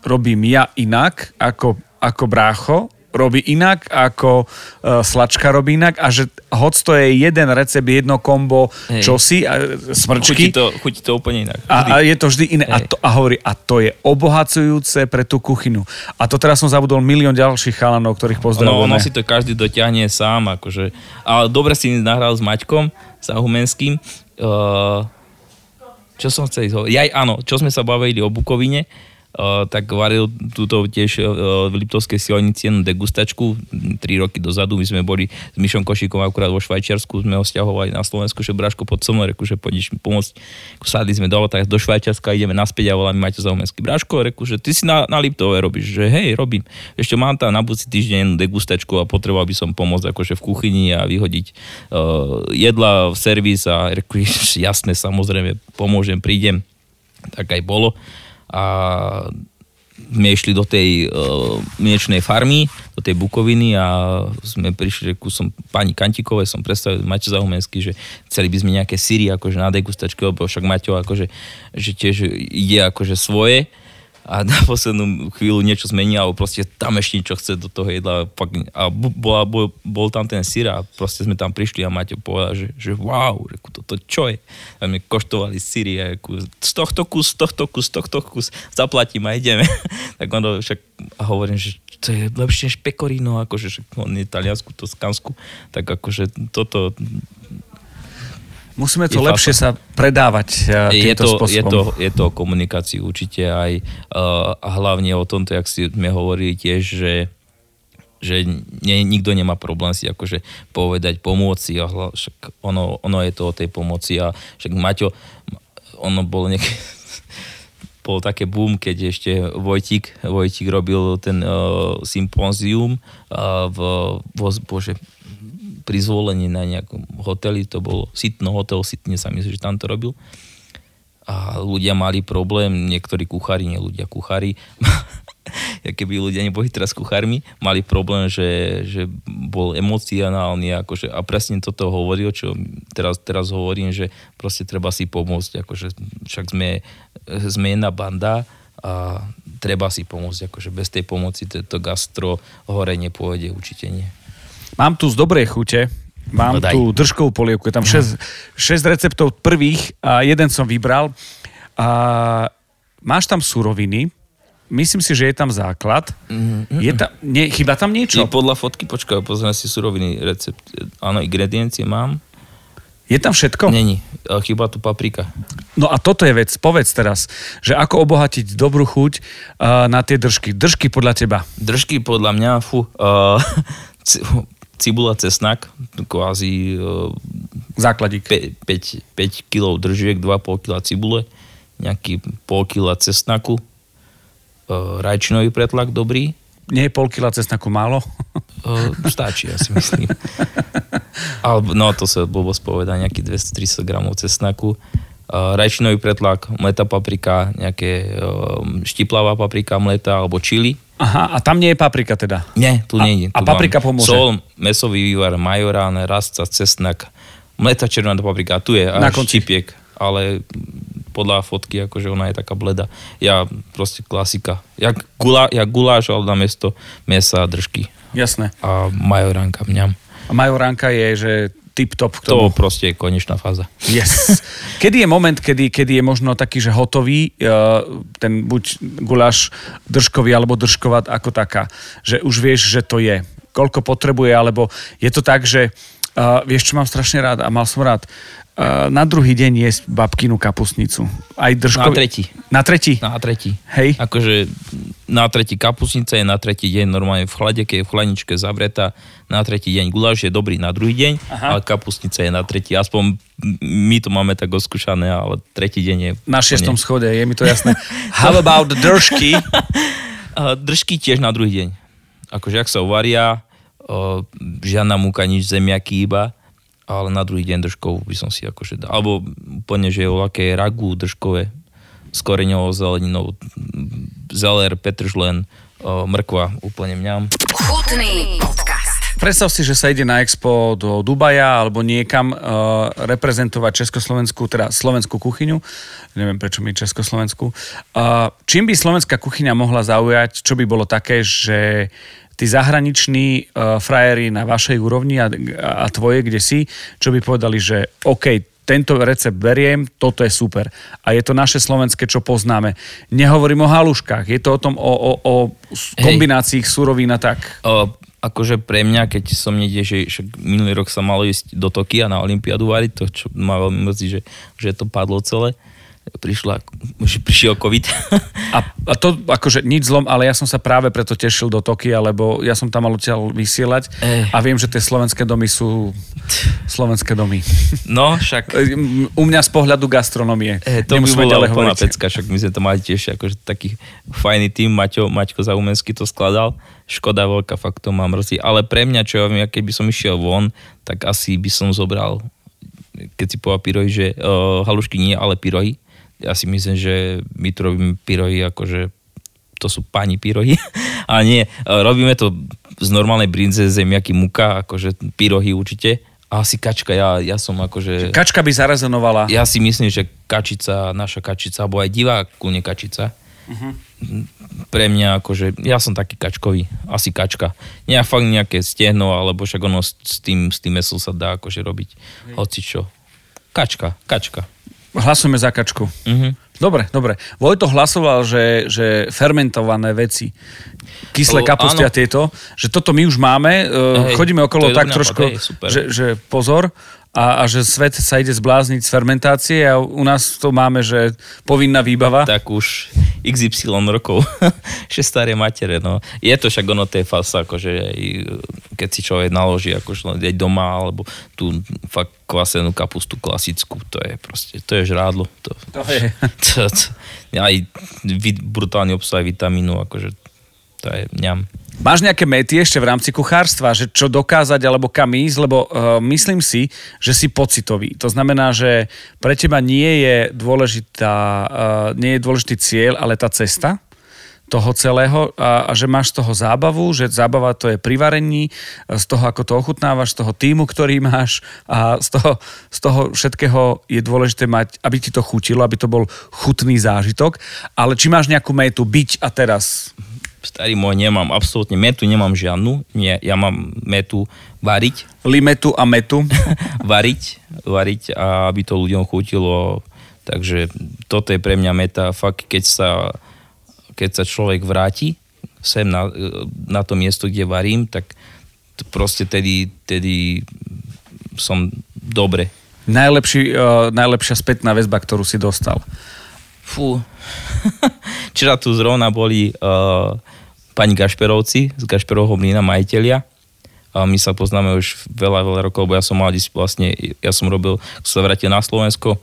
robím ja inak ako, ako brácho, robí inak ako uh, slačka robí inak a že hoď to je jeden recept, jedno kombo, Hej. čosi, a, chutí smrčky to, chutí to úplne inak. a, a je to vždy iné. A, to, a hovorí, a to je obohacujúce pre tú kuchynu. A to teraz som zabudol milión ďalších chalanov, ktorých No, pozdravujeme. ono si to každý dotiahne sám, akože. Ale dobre si nahral s Maťkom, s Ahumenským. Uh, čo som chcel ísť? Jaj, áno, čo sme sa bavili o Bukovine, uh, tak varil túto tiež uh, v Liptovskej silnici jednu degustačku, tri roky dozadu, my sme boli s Mišom Košíkom akurát vo Švajčiarsku, sme ho stiahovali na Slovensku, že Braško pod so reku, že pôjdeš mi pomôcť. Sadli sme dole, tak do Švajčiarska ideme naspäť a voláme Maťo Zaumenský. Braško, reku, že ty si na, na Liptove robíš, že hej, robím. Ešte mám tam na budúci týždeň jednu degustačku a potreboval by som pomôcť akože v kuchyni a vyhodiť uh, jedla v servis a reku, jasné, samozrejme, pomôžem, prídem. Tak aj bolo. A sme išli do tej uh, mliečnej farmy, do tej Bukoviny a sme prišli, ku som pani Kantikovej, som predstavil Maťo Zahumenský, že chceli by sme nejaké syry akože na degustačke, lebo však Maťo akože, že tiež ide akože svoje a na poslednú chvíľu niečo zmení, alebo proste tam ešte niečo chce do toho jedla. A bola, bol, bol tam ten syr a proste sme tam prišli a Maťo povedal, že, že wow, reku, toto čo je? A my koštovali syry a reku, z tohto kus, z tohto kus, z tohto kus, zaplatím a ideme. tak ono však a hovorím, že to je lepšie než pecorino, akože že on je taliansku, toskansku, tak akože toto Musíme to je lepšie sa predávať uh, je to, spôsobom. je, to, je to o komunikácii určite aj uh, a hlavne o tomto, jak si sme hovorili tiež, že že nie, nikto nemá problém si akože povedať, pomôcť si a hla, však ono, ono je to o tej pomoci a však Maťo, ono bolo nejaké bol také boom, keď ešte Vojtík, Vojtík robil ten uh, sympózium uh, v, vo, bože, pri zvolení na nejakom hoteli, to bol Sitno hotel, Sitne sa myslím, že tam to robil. A ľudia mali problém, niektorí kuchári, nie ľudia kuchári, keby ľudia neboli teraz kuchármi, mali problém, že, že bol emocionálny akože, a presne toto hovoril, čo teraz, teraz hovorím, že proste treba si pomôcť, akože však sme, sme jedna banda a treba si pomôcť, akože bez tej pomoci to, to gastro hore nepôjde, určite nie. Mám tu z dobrej chute, mám No daj. tu držkovú polievku, je tam 6, 6 receptov prvých a jeden som vybral. A máš tam suroviny, myslím si, že je tam základ. Je tam, nie, chyba tam niečo? podľa fotky, počkaj, pozrieme si suroviny, recept. Áno, ingrediencie mám. Je tam všetko? Není, chyba tu paprika. No a toto je vec, povedz teraz, že ako obohatiť dobrú chuť uh, na tie držky. Držky podľa teba. Držky podľa mňa, fú, uh, cibula, cesnak, kvázi uh, Základík. 5, 5 kg držiek, 2,5 kg cibule, nejaký pol kila cesnaku, uh, rajčinový pretlak dobrý, Nie je pol kila cesnaku málo? uh, stačí, ja si myslím. Alebo, no to sa blbosť povedať, nejaký 230 gramov cesnaku, rajčinový pretlak, mletá paprika, nejaké štiplavá paprika, mletá alebo čili. Aha, a tam nie je paprika teda. Nie, tu A- nie je. a Tu paprika mám pomôže? Sol, mesový vývar, majorán, rastca, cesnak, mletá červená paprika. Tu je Na až konci. štipiek, ale podľa fotky, akože ona je taká bleda. Ja proste klasika. Jak, gula, jak guláš, ale na miesto mesa a držky. Jasné. A majoránka mňam. A majoránka je, že tip-top k To tomu. proste je konečná fáza. Yes. Kedy je moment, kedy, kedy je možno taký, že hotový, uh, ten buď guláš držkový alebo držkovať ako taká, že už vieš, že to je. Koľko potrebuje, alebo je to tak, že uh, vieš, čo mám strašne rád a mal som rád, na druhý deň jesť babkinu kapusnicu. Aj držkový. Na tretí. Na tretí? Na tretí. Hej. Akože na tretí kapusnica je na tretí deň normálne v chlade, keď je v chladničke zavretá. Na tretí deň guláš je dobrý na druhý deň, Aha. ale kapusnica je na tretí. Aspoň my to máme tak oskúšané, ale tretí deň je... Na šiestom schode, je mi to jasné. How about držky? A Držky tiež na druhý deň. Akože ak sa uvaria, o, žiadna múka, nič zemiaky iba, ale na druhý deň držkov by som si akože dal. Alebo úplne, že je aké ragu držkové s koreňovou zeleninou, zeler, petržlen, mrkva, úplne mňam. Chutný podcast. Predstav si, že sa ide na expo do Dubaja alebo niekam uh, reprezentovať československú, teda slovenskú kuchyňu. Neviem, prečo mi československú. Uh, čím by slovenská kuchyňa mohla zaujať, čo by bolo také, že tí zahraniční uh, frajeri na vašej úrovni a, a tvoje, kde si, čo by povedali, že OK, tento recept beriem, toto je super. A je to naše slovenské, čo poznáme. Nehovorím o haluškách, je to o tom, o, o, o kombinácii surovín a tak. O, akože pre mňa, keď som niekde, že však minulý rok sa malo ísť do Tokia na Olympiádu variť, to čo ma veľmi mrzí, že, že to padlo celé. Prišla, prišiel COVID. A, a to akože nič zlom, ale ja som sa práve preto tešil do Tokia, lebo ja som tam mal odtiaľ vysielať Eh. a viem, že tie slovenské domy sú slovenské domy. No, však U mňa z pohľadu gastronomie. E, to by Nemusíme bola ďalej úplná pecka, však my sme to mali tiež akože taký fajný tým, Maťo, Maťko Zaumenský to skladal, škoda veľká, fakt to mám mrzí, ale pre mňa, čo ja viem, keby som išiel von, tak asi by som zobral, keď si povedal pyrohy, že uh, halušky nie, ale pyrohy, ja si myslím, že my tu robíme pyrohy akože to sú pani pyrohy. A nie, robíme to z normálnej brinze, zemiaky, muka, akože pyrohy určite. A asi kačka, ja, ja som akože... Kačka by zarezonovala. Ja si myslím, že kačica, naša kačica, alebo aj divá kľúne kačica, uh-huh. pre mňa akože, ja som taký kačkový, asi kačka. Nie fakt nejaké stehno, alebo však ono s s tým, s tým mesom sa dá akože robiť hoci čo. Kačka, kačka. Hlasujeme za kačku. Uh-huh. Dobre, dobre. Vojto hlasoval, že, že fermentované veci, kyslé kapusty a tieto, že toto my už máme, uh, Hej, chodíme okolo tak trošku, nápad, hej, super. že, že pozor, a, a že svet sa ide zblázniť z fermentácie a u nás to máme, že povinná výbava. Tak už XY rokov. Ešte staré matere, no. Je to však ono, to je fasa, akože aj, keď si človek naloží, akože doma, alebo tú fakt kvasenú kapustu klasickú, to je proste, to je žrádlo. To, To je. to, to, aj brutálny obsah vitamínu, akože to je ňam. Máš nejaké mety ešte v rámci kuchárstva, že čo dokázať alebo kam ísť, lebo uh, myslím si, že si pocitový. To znamená, že pre teba nie je, dôležitá, uh, nie je dôležitý cieľ, ale tá cesta toho celého a, a že máš z toho zábavu, že zábava to je pri varení, z toho, ako to ochutnávaš, z toho týmu, ktorý máš a z toho, z toho všetkého je dôležité mať, aby ti to chutilo, aby to bol chutný zážitok. Ale či máš nejakú metu byť a teraz? Starý môj, nemám absolútne metu, nemám žiadnu. Nie, ja mám metu variť. Limetu a metu? variť, variť a aby to ľuďom chutilo. Takže toto je pre mňa meta. Fakt, keď sa keď sa človek vráti sem na, na to miesto, kde varím, tak proste tedy, tedy som dobre. Najlepší, uh, najlepšia spätná väzba, ktorú si dostal? Fú. Včera tu zrovna boli uh, pani Gašperovci z Gašperovho mlyna, majiteľia. A my sa poznáme už veľa, veľa rokov, lebo ja som mal vlastne, ja som robil, keď sa vrátil na Slovensko,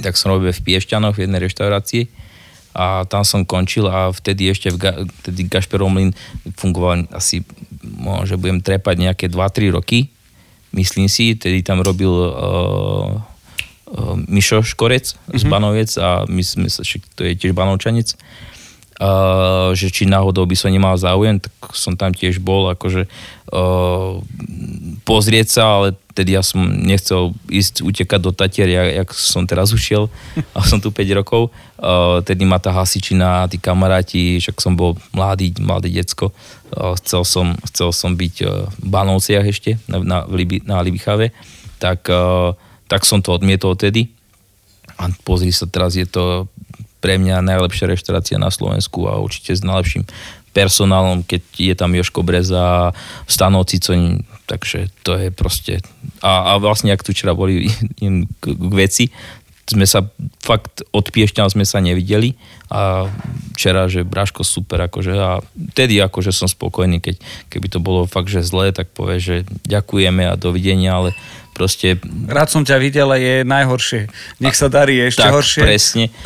tak som robil v Piešťanoch v jednej reštaurácii a tam som končil a vtedy ešte v Ga- vtedy Gašperov mlyn fungoval asi, možno, budem trepať nejaké 2-3 roky, myslím si, tedy tam robil uh, uh, Mišo Škorec mm-hmm. z mhm. Banovec a my sme sa, to je tiež Banovčanec, uh, že či náhodou by som nemal záujem, tak som tam tiež bol, akože uh, pozrieť sa, ale tedy ja som nechcel ísť utekať do Tatier, jak, jak som teraz ušiel, a som tu 5 rokov. Uh, tedy ma tá hasičina, tí kamaráti, však som bol mladý, mladé decko, uh, chcel, som, chcel som byť uh, v Banovciach ešte, na, na, Libi, na Libichave, tak, uh, tak som to odmietol tedy. A pozri sa, teraz je to pre mňa najlepšia reštaurácia na Slovensku a určite s najlepším personálom, keď je tam Joško Breza, Stano Cicoň, takže to je proste... A, a vlastne, ak tu včera boli k, k veci, sme sa fakt od Piešťan sme sa nevideli a včera, že Braško super, akože a tedy akože som spokojný, keď keby to bolo fakt, že zlé, tak povie, že ďakujeme a dovidenia, ale proste... Rád som ťa videl a je najhoršie. Nech sa darí ešte tak, horšie. presne.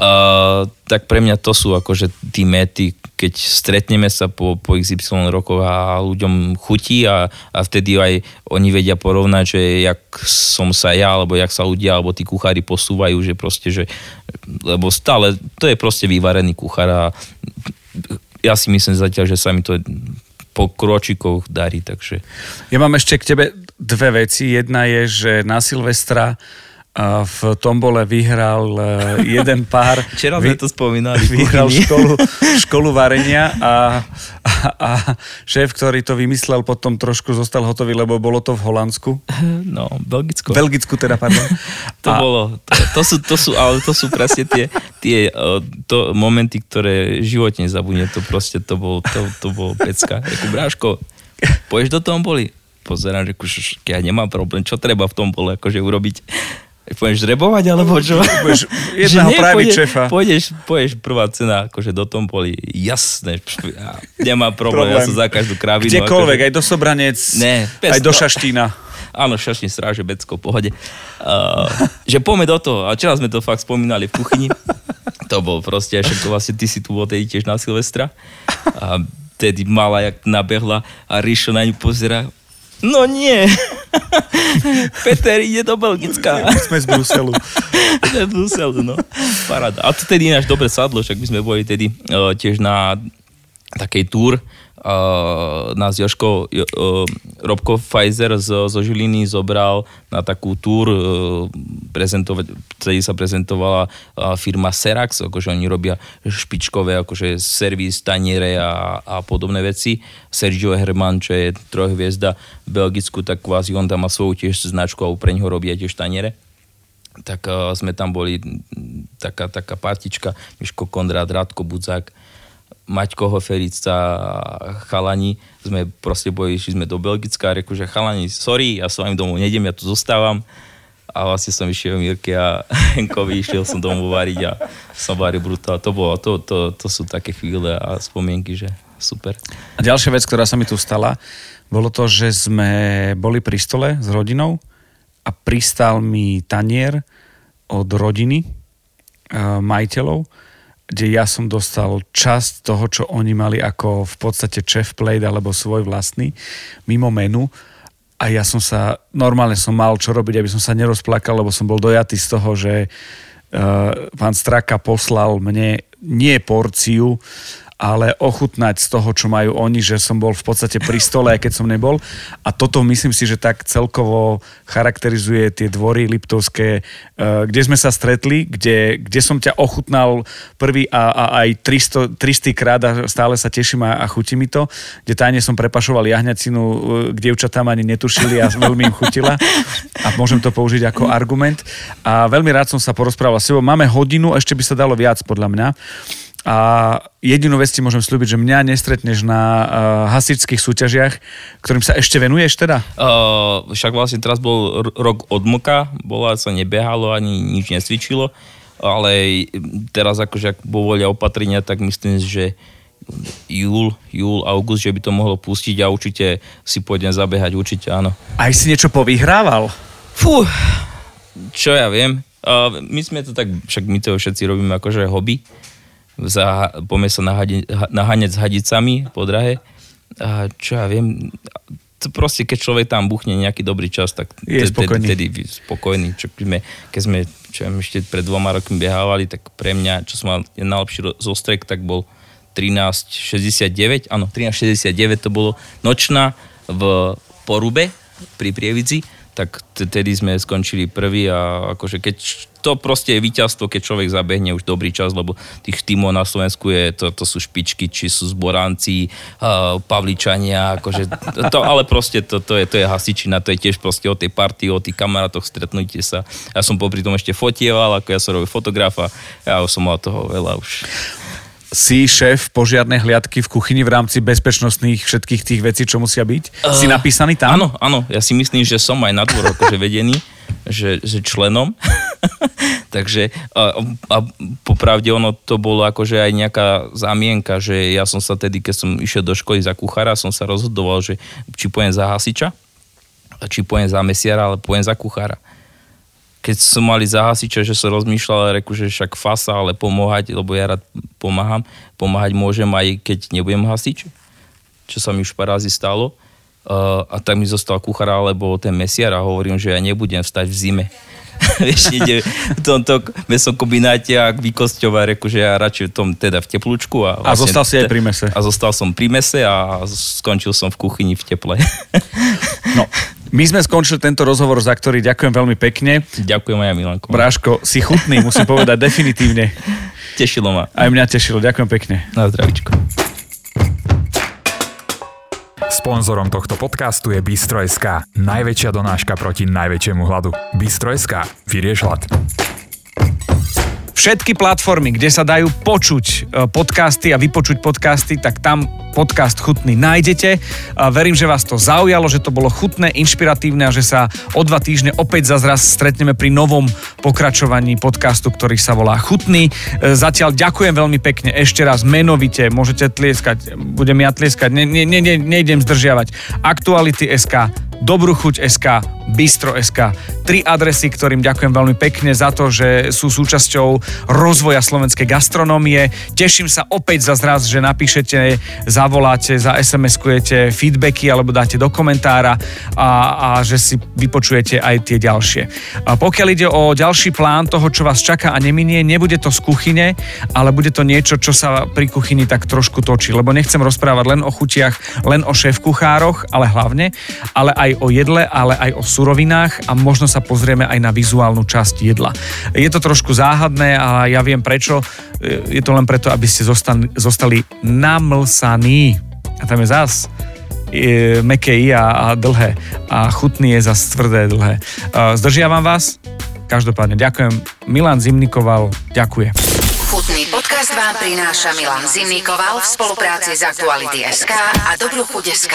Uh, tak pre mňa to sú akože tí mety, keď stretneme sa po, po XY rokoch a ľuďom chutí a, a vtedy aj oni vedia porovnať, že jak som sa ja, alebo jak sa ľudia, alebo tí kuchári posúvajú, že proste, že, lebo stále, to je proste vyvarený kuchár a ja si myslím zatiaľ, že sa mi to po kročikoch darí, takže... Ja mám ešte k tebe dve veci. Jedna je, že na Silvestra v tombole vyhral e, jeden pár. Včera sme to spomínali. Vyhral školu, školu varenia a, a, a šéf, ktorý to vymyslel, potom trošku zostal hotový, lebo bolo to v Holandsku. No, Belgicko. Belgicku teda, pardon. to a... bolo, to, to, sú, to sú, ale to sú presne tie, tie to momenty, ktoré životne zabudne, to proste, to bol, to, to bol pecka. Jakú bráško, poješ do tomboli? Pozerám, že ja nemám problém, čo treba v tom bole akože urobiť Pôjdeš žrebovať, alebo čo? Pôjdeš jedného praviť šefa. Pôjdeš, pôjdeš prvá cena, akože do tom boli jasné, ja, nemá problém, problém, ja som za každú kravinu. Kdekoľvek, akože... aj do Sobranec, ne, aj do Šaštína. Áno, Šaštín stráže Becko, pohode. Uh, že poďme do toho. A včera sme to fakt spomínali v kuchyni. To bol proste, však vlastne ty si tu bol tedy tiež na Silvestra. A tedy mala, jak nabehla a Ríšo na ňu pozera, No nie. Peter ide do Belgická. My sme z Bruselu. z Bruselu, no. Paráda. A to tedy ináč dobre sadlo, však my sme boli tedy uh, tiež na takej túr, uh, nás Joško, uh, Robko Pfizer zo, zo Žiliny zobral na takú túr, uh, prezentovať, vtedy sa prezentovala uh, firma Serax, akože oni robia špičkové akože servis, taniere a, a podobné veci. Sergio Herman, čo je trojhviezda v Belgicku, tak kvázi on tam má svoju tiež značku a pre ňoho robia tiež taniere tak uh, sme tam boli taká, taká partička, Miško Kondrát, Radko Budzák, Maťko Hoferica a chalani, sme proste boli, išli sme do Belgická a reku, že chalani, sorry, ja s vami domov nejdem, ja tu zostávam. A vlastne som išiel Mirke a Henkovi, išiel som domov variť a som varil brutál. To, bolo, to, to, to sú také chvíle a spomienky, že super. A ďalšia vec, ktorá sa mi tu stala, bolo to, že sme boli pri stole s rodinou a pristal mi tanier od rodiny, majiteľov kde ja som dostal časť toho, čo oni mali ako v podstate chef plate alebo svoj vlastný, mimo menu. A ja som sa, normálne som mal čo robiť, aby som sa nerozplakal, lebo som bol dojatý z toho, že uh, pán Straka poslal mne nie porciu, ale ochutnať z toho, čo majú oni, že som bol v podstate pri stole, aj keď som nebol. A toto myslím si, že tak celkovo charakterizuje tie dvory Liptovské, eh, kde sme sa stretli, kde, kde som ťa ochutnal prvý a, a aj 300, 300 krát a stále sa teším a, a chutí mi to, kde tajne som prepašoval jahňacinu, eh, kde tam ani netušili a veľmi im chutila a môžem to použiť ako argument. A veľmi rád som sa porozprával s tebou. Máme hodinu, ešte by sa dalo viac podľa mňa. A jedinú vec ti môžem slúbiť, že mňa nestretneš na uh, hasičských súťažiach, ktorým sa ešte venuješ teda? Uh, však vlastne teraz bol rok odmlka, bola sa nebehalo, ani nič nesvičilo, ale teraz akože ak volia opatrenia, tak myslím, že júl, júl, august, že by to mohlo pustiť a určite si pôjdem zabehať, určite áno. Aj si niečo povyhrával? Fú, čo ja viem. Uh, my sme to tak, však my to všetci robíme akože hobby, za, poďme sa naháňať s hadicami po drahe. A čo ja viem, to proste keď človek tam buchne nejaký dobrý čas, tak je spokojný. Tedy, tedy spokojný. Čo sme, keď sme čo ja, ešte pred dvoma rokmi behávali, tak pre mňa, čo som mal najlepší zostrek, tak bol 1369, áno, 1369 to bolo nočná v Porube pri Prievidzi tak tedy sme skončili prvý a akože keď to proste je víťazstvo, keď človek zabehne už dobrý čas, lebo tých tímov na Slovensku je, to, to sú špičky, či sú zboranci, uh, pavličania, akože to, ale proste to, to, je, to je hasičina, to je tiež proste o tej partii, o tých kamarátoch, stretnutie sa. Ja som popri tom ešte fotieval, ako ja som robil fotografa, ja som mal toho veľa už si šéf požiarnej hliadky v kuchyni v rámci bezpečnostných všetkých tých vecí, čo musia byť? Uh, si napísaný tam? Áno, áno. Ja si myslím, že som aj na dvor akože vedený, že, že členom. Takže a, a popravde ono to bolo akože aj nejaká zámienka, že ja som sa tedy, keď som išiel do školy za kuchára, som sa rozhodoval, že či pojem za hasiča, či pojem za mesiara, ale pojem za kuchára keď som mali za hasiča, že som rozmýšľal, reku, že však fasa, ale pomáhať, lebo ja rád pomáham. Pomáhať môžem aj keď nebudem hasič, čo sa mi už pár razy stalo. Uh, a tak mi zostal kuchár alebo ten mesiar a hovorím, že ja nebudem stať v zime. Vieš, ide v tomto mesom kombináte a vykosťovať, reku, že ja radšej v tom teda v teplúčku. A, vlastne, a zostal si aj pri mese. A zostal som pri mese a skončil som v kuchyni v teple. No, my sme skončili tento rozhovor, za ktorý ďakujem veľmi pekne. Ďakujem aj ja, Milanko. Bráško, si chutný, musím povedať definitívne. Tešilo ma. Aj mňa tešilo, ďakujem pekne. Na zdravičko. Sponzorom tohto podcastu je Bistro.sk, najväčšia donáška proti najväčšiemu hladu. Bistro.sk, vyrieš hlad. Všetky platformy, kde sa dajú počuť e, podcasty a vypočuť podcasty, tak tam podcast Chutný nájdete. Verím, že vás to zaujalo, že to bolo chutné, inšpiratívne a že sa o dva týždne opäť zazraz stretneme pri novom pokračovaní podcastu, ktorý sa volá Chutný. E, zatiaľ ďakujem veľmi pekne ešte raz menovite, môžete tlieskať, budem ja tlieskať, ne, ne, ne, nejdem zdržiavať. Aktuality SK, Dobrú chuť. Tri adresy, ktorým ďakujem veľmi pekne za to, že sú súčasťou rozvoja slovenskej gastronómie. Teším sa opäť za zraz, že napíšete, zavoláte, za SMS-kujete feedbacky alebo dáte do komentára a, a že si vypočujete aj tie ďalšie. A pokiaľ ide o ďalší plán toho, čo vás čaká a neminie, nebude to z kuchyne, ale bude to niečo, čo sa pri kuchyni tak trošku točí, lebo nechcem rozprávať len o chutiach, len o šéf kuchároch, ale hlavne, ale aj o jedle, ale aj o surovinách a možno sa pozrieme aj na vizuálnu časť jedla. Je to trošku záhadné a ja viem prečo. Je to len preto, aby ste zostali, zostali namlsaní. A tam je zás je meké I a, a dlhé. A chutný je zase tvrdé dlhé. Zdržiavam vás? Každopádne ďakujem. Milan Zimnikoval, ďakujem. Chutný podcast vám prináša Milan Zimnikoval v spolupráci s Aktuality SK a Dobrú chuť SK.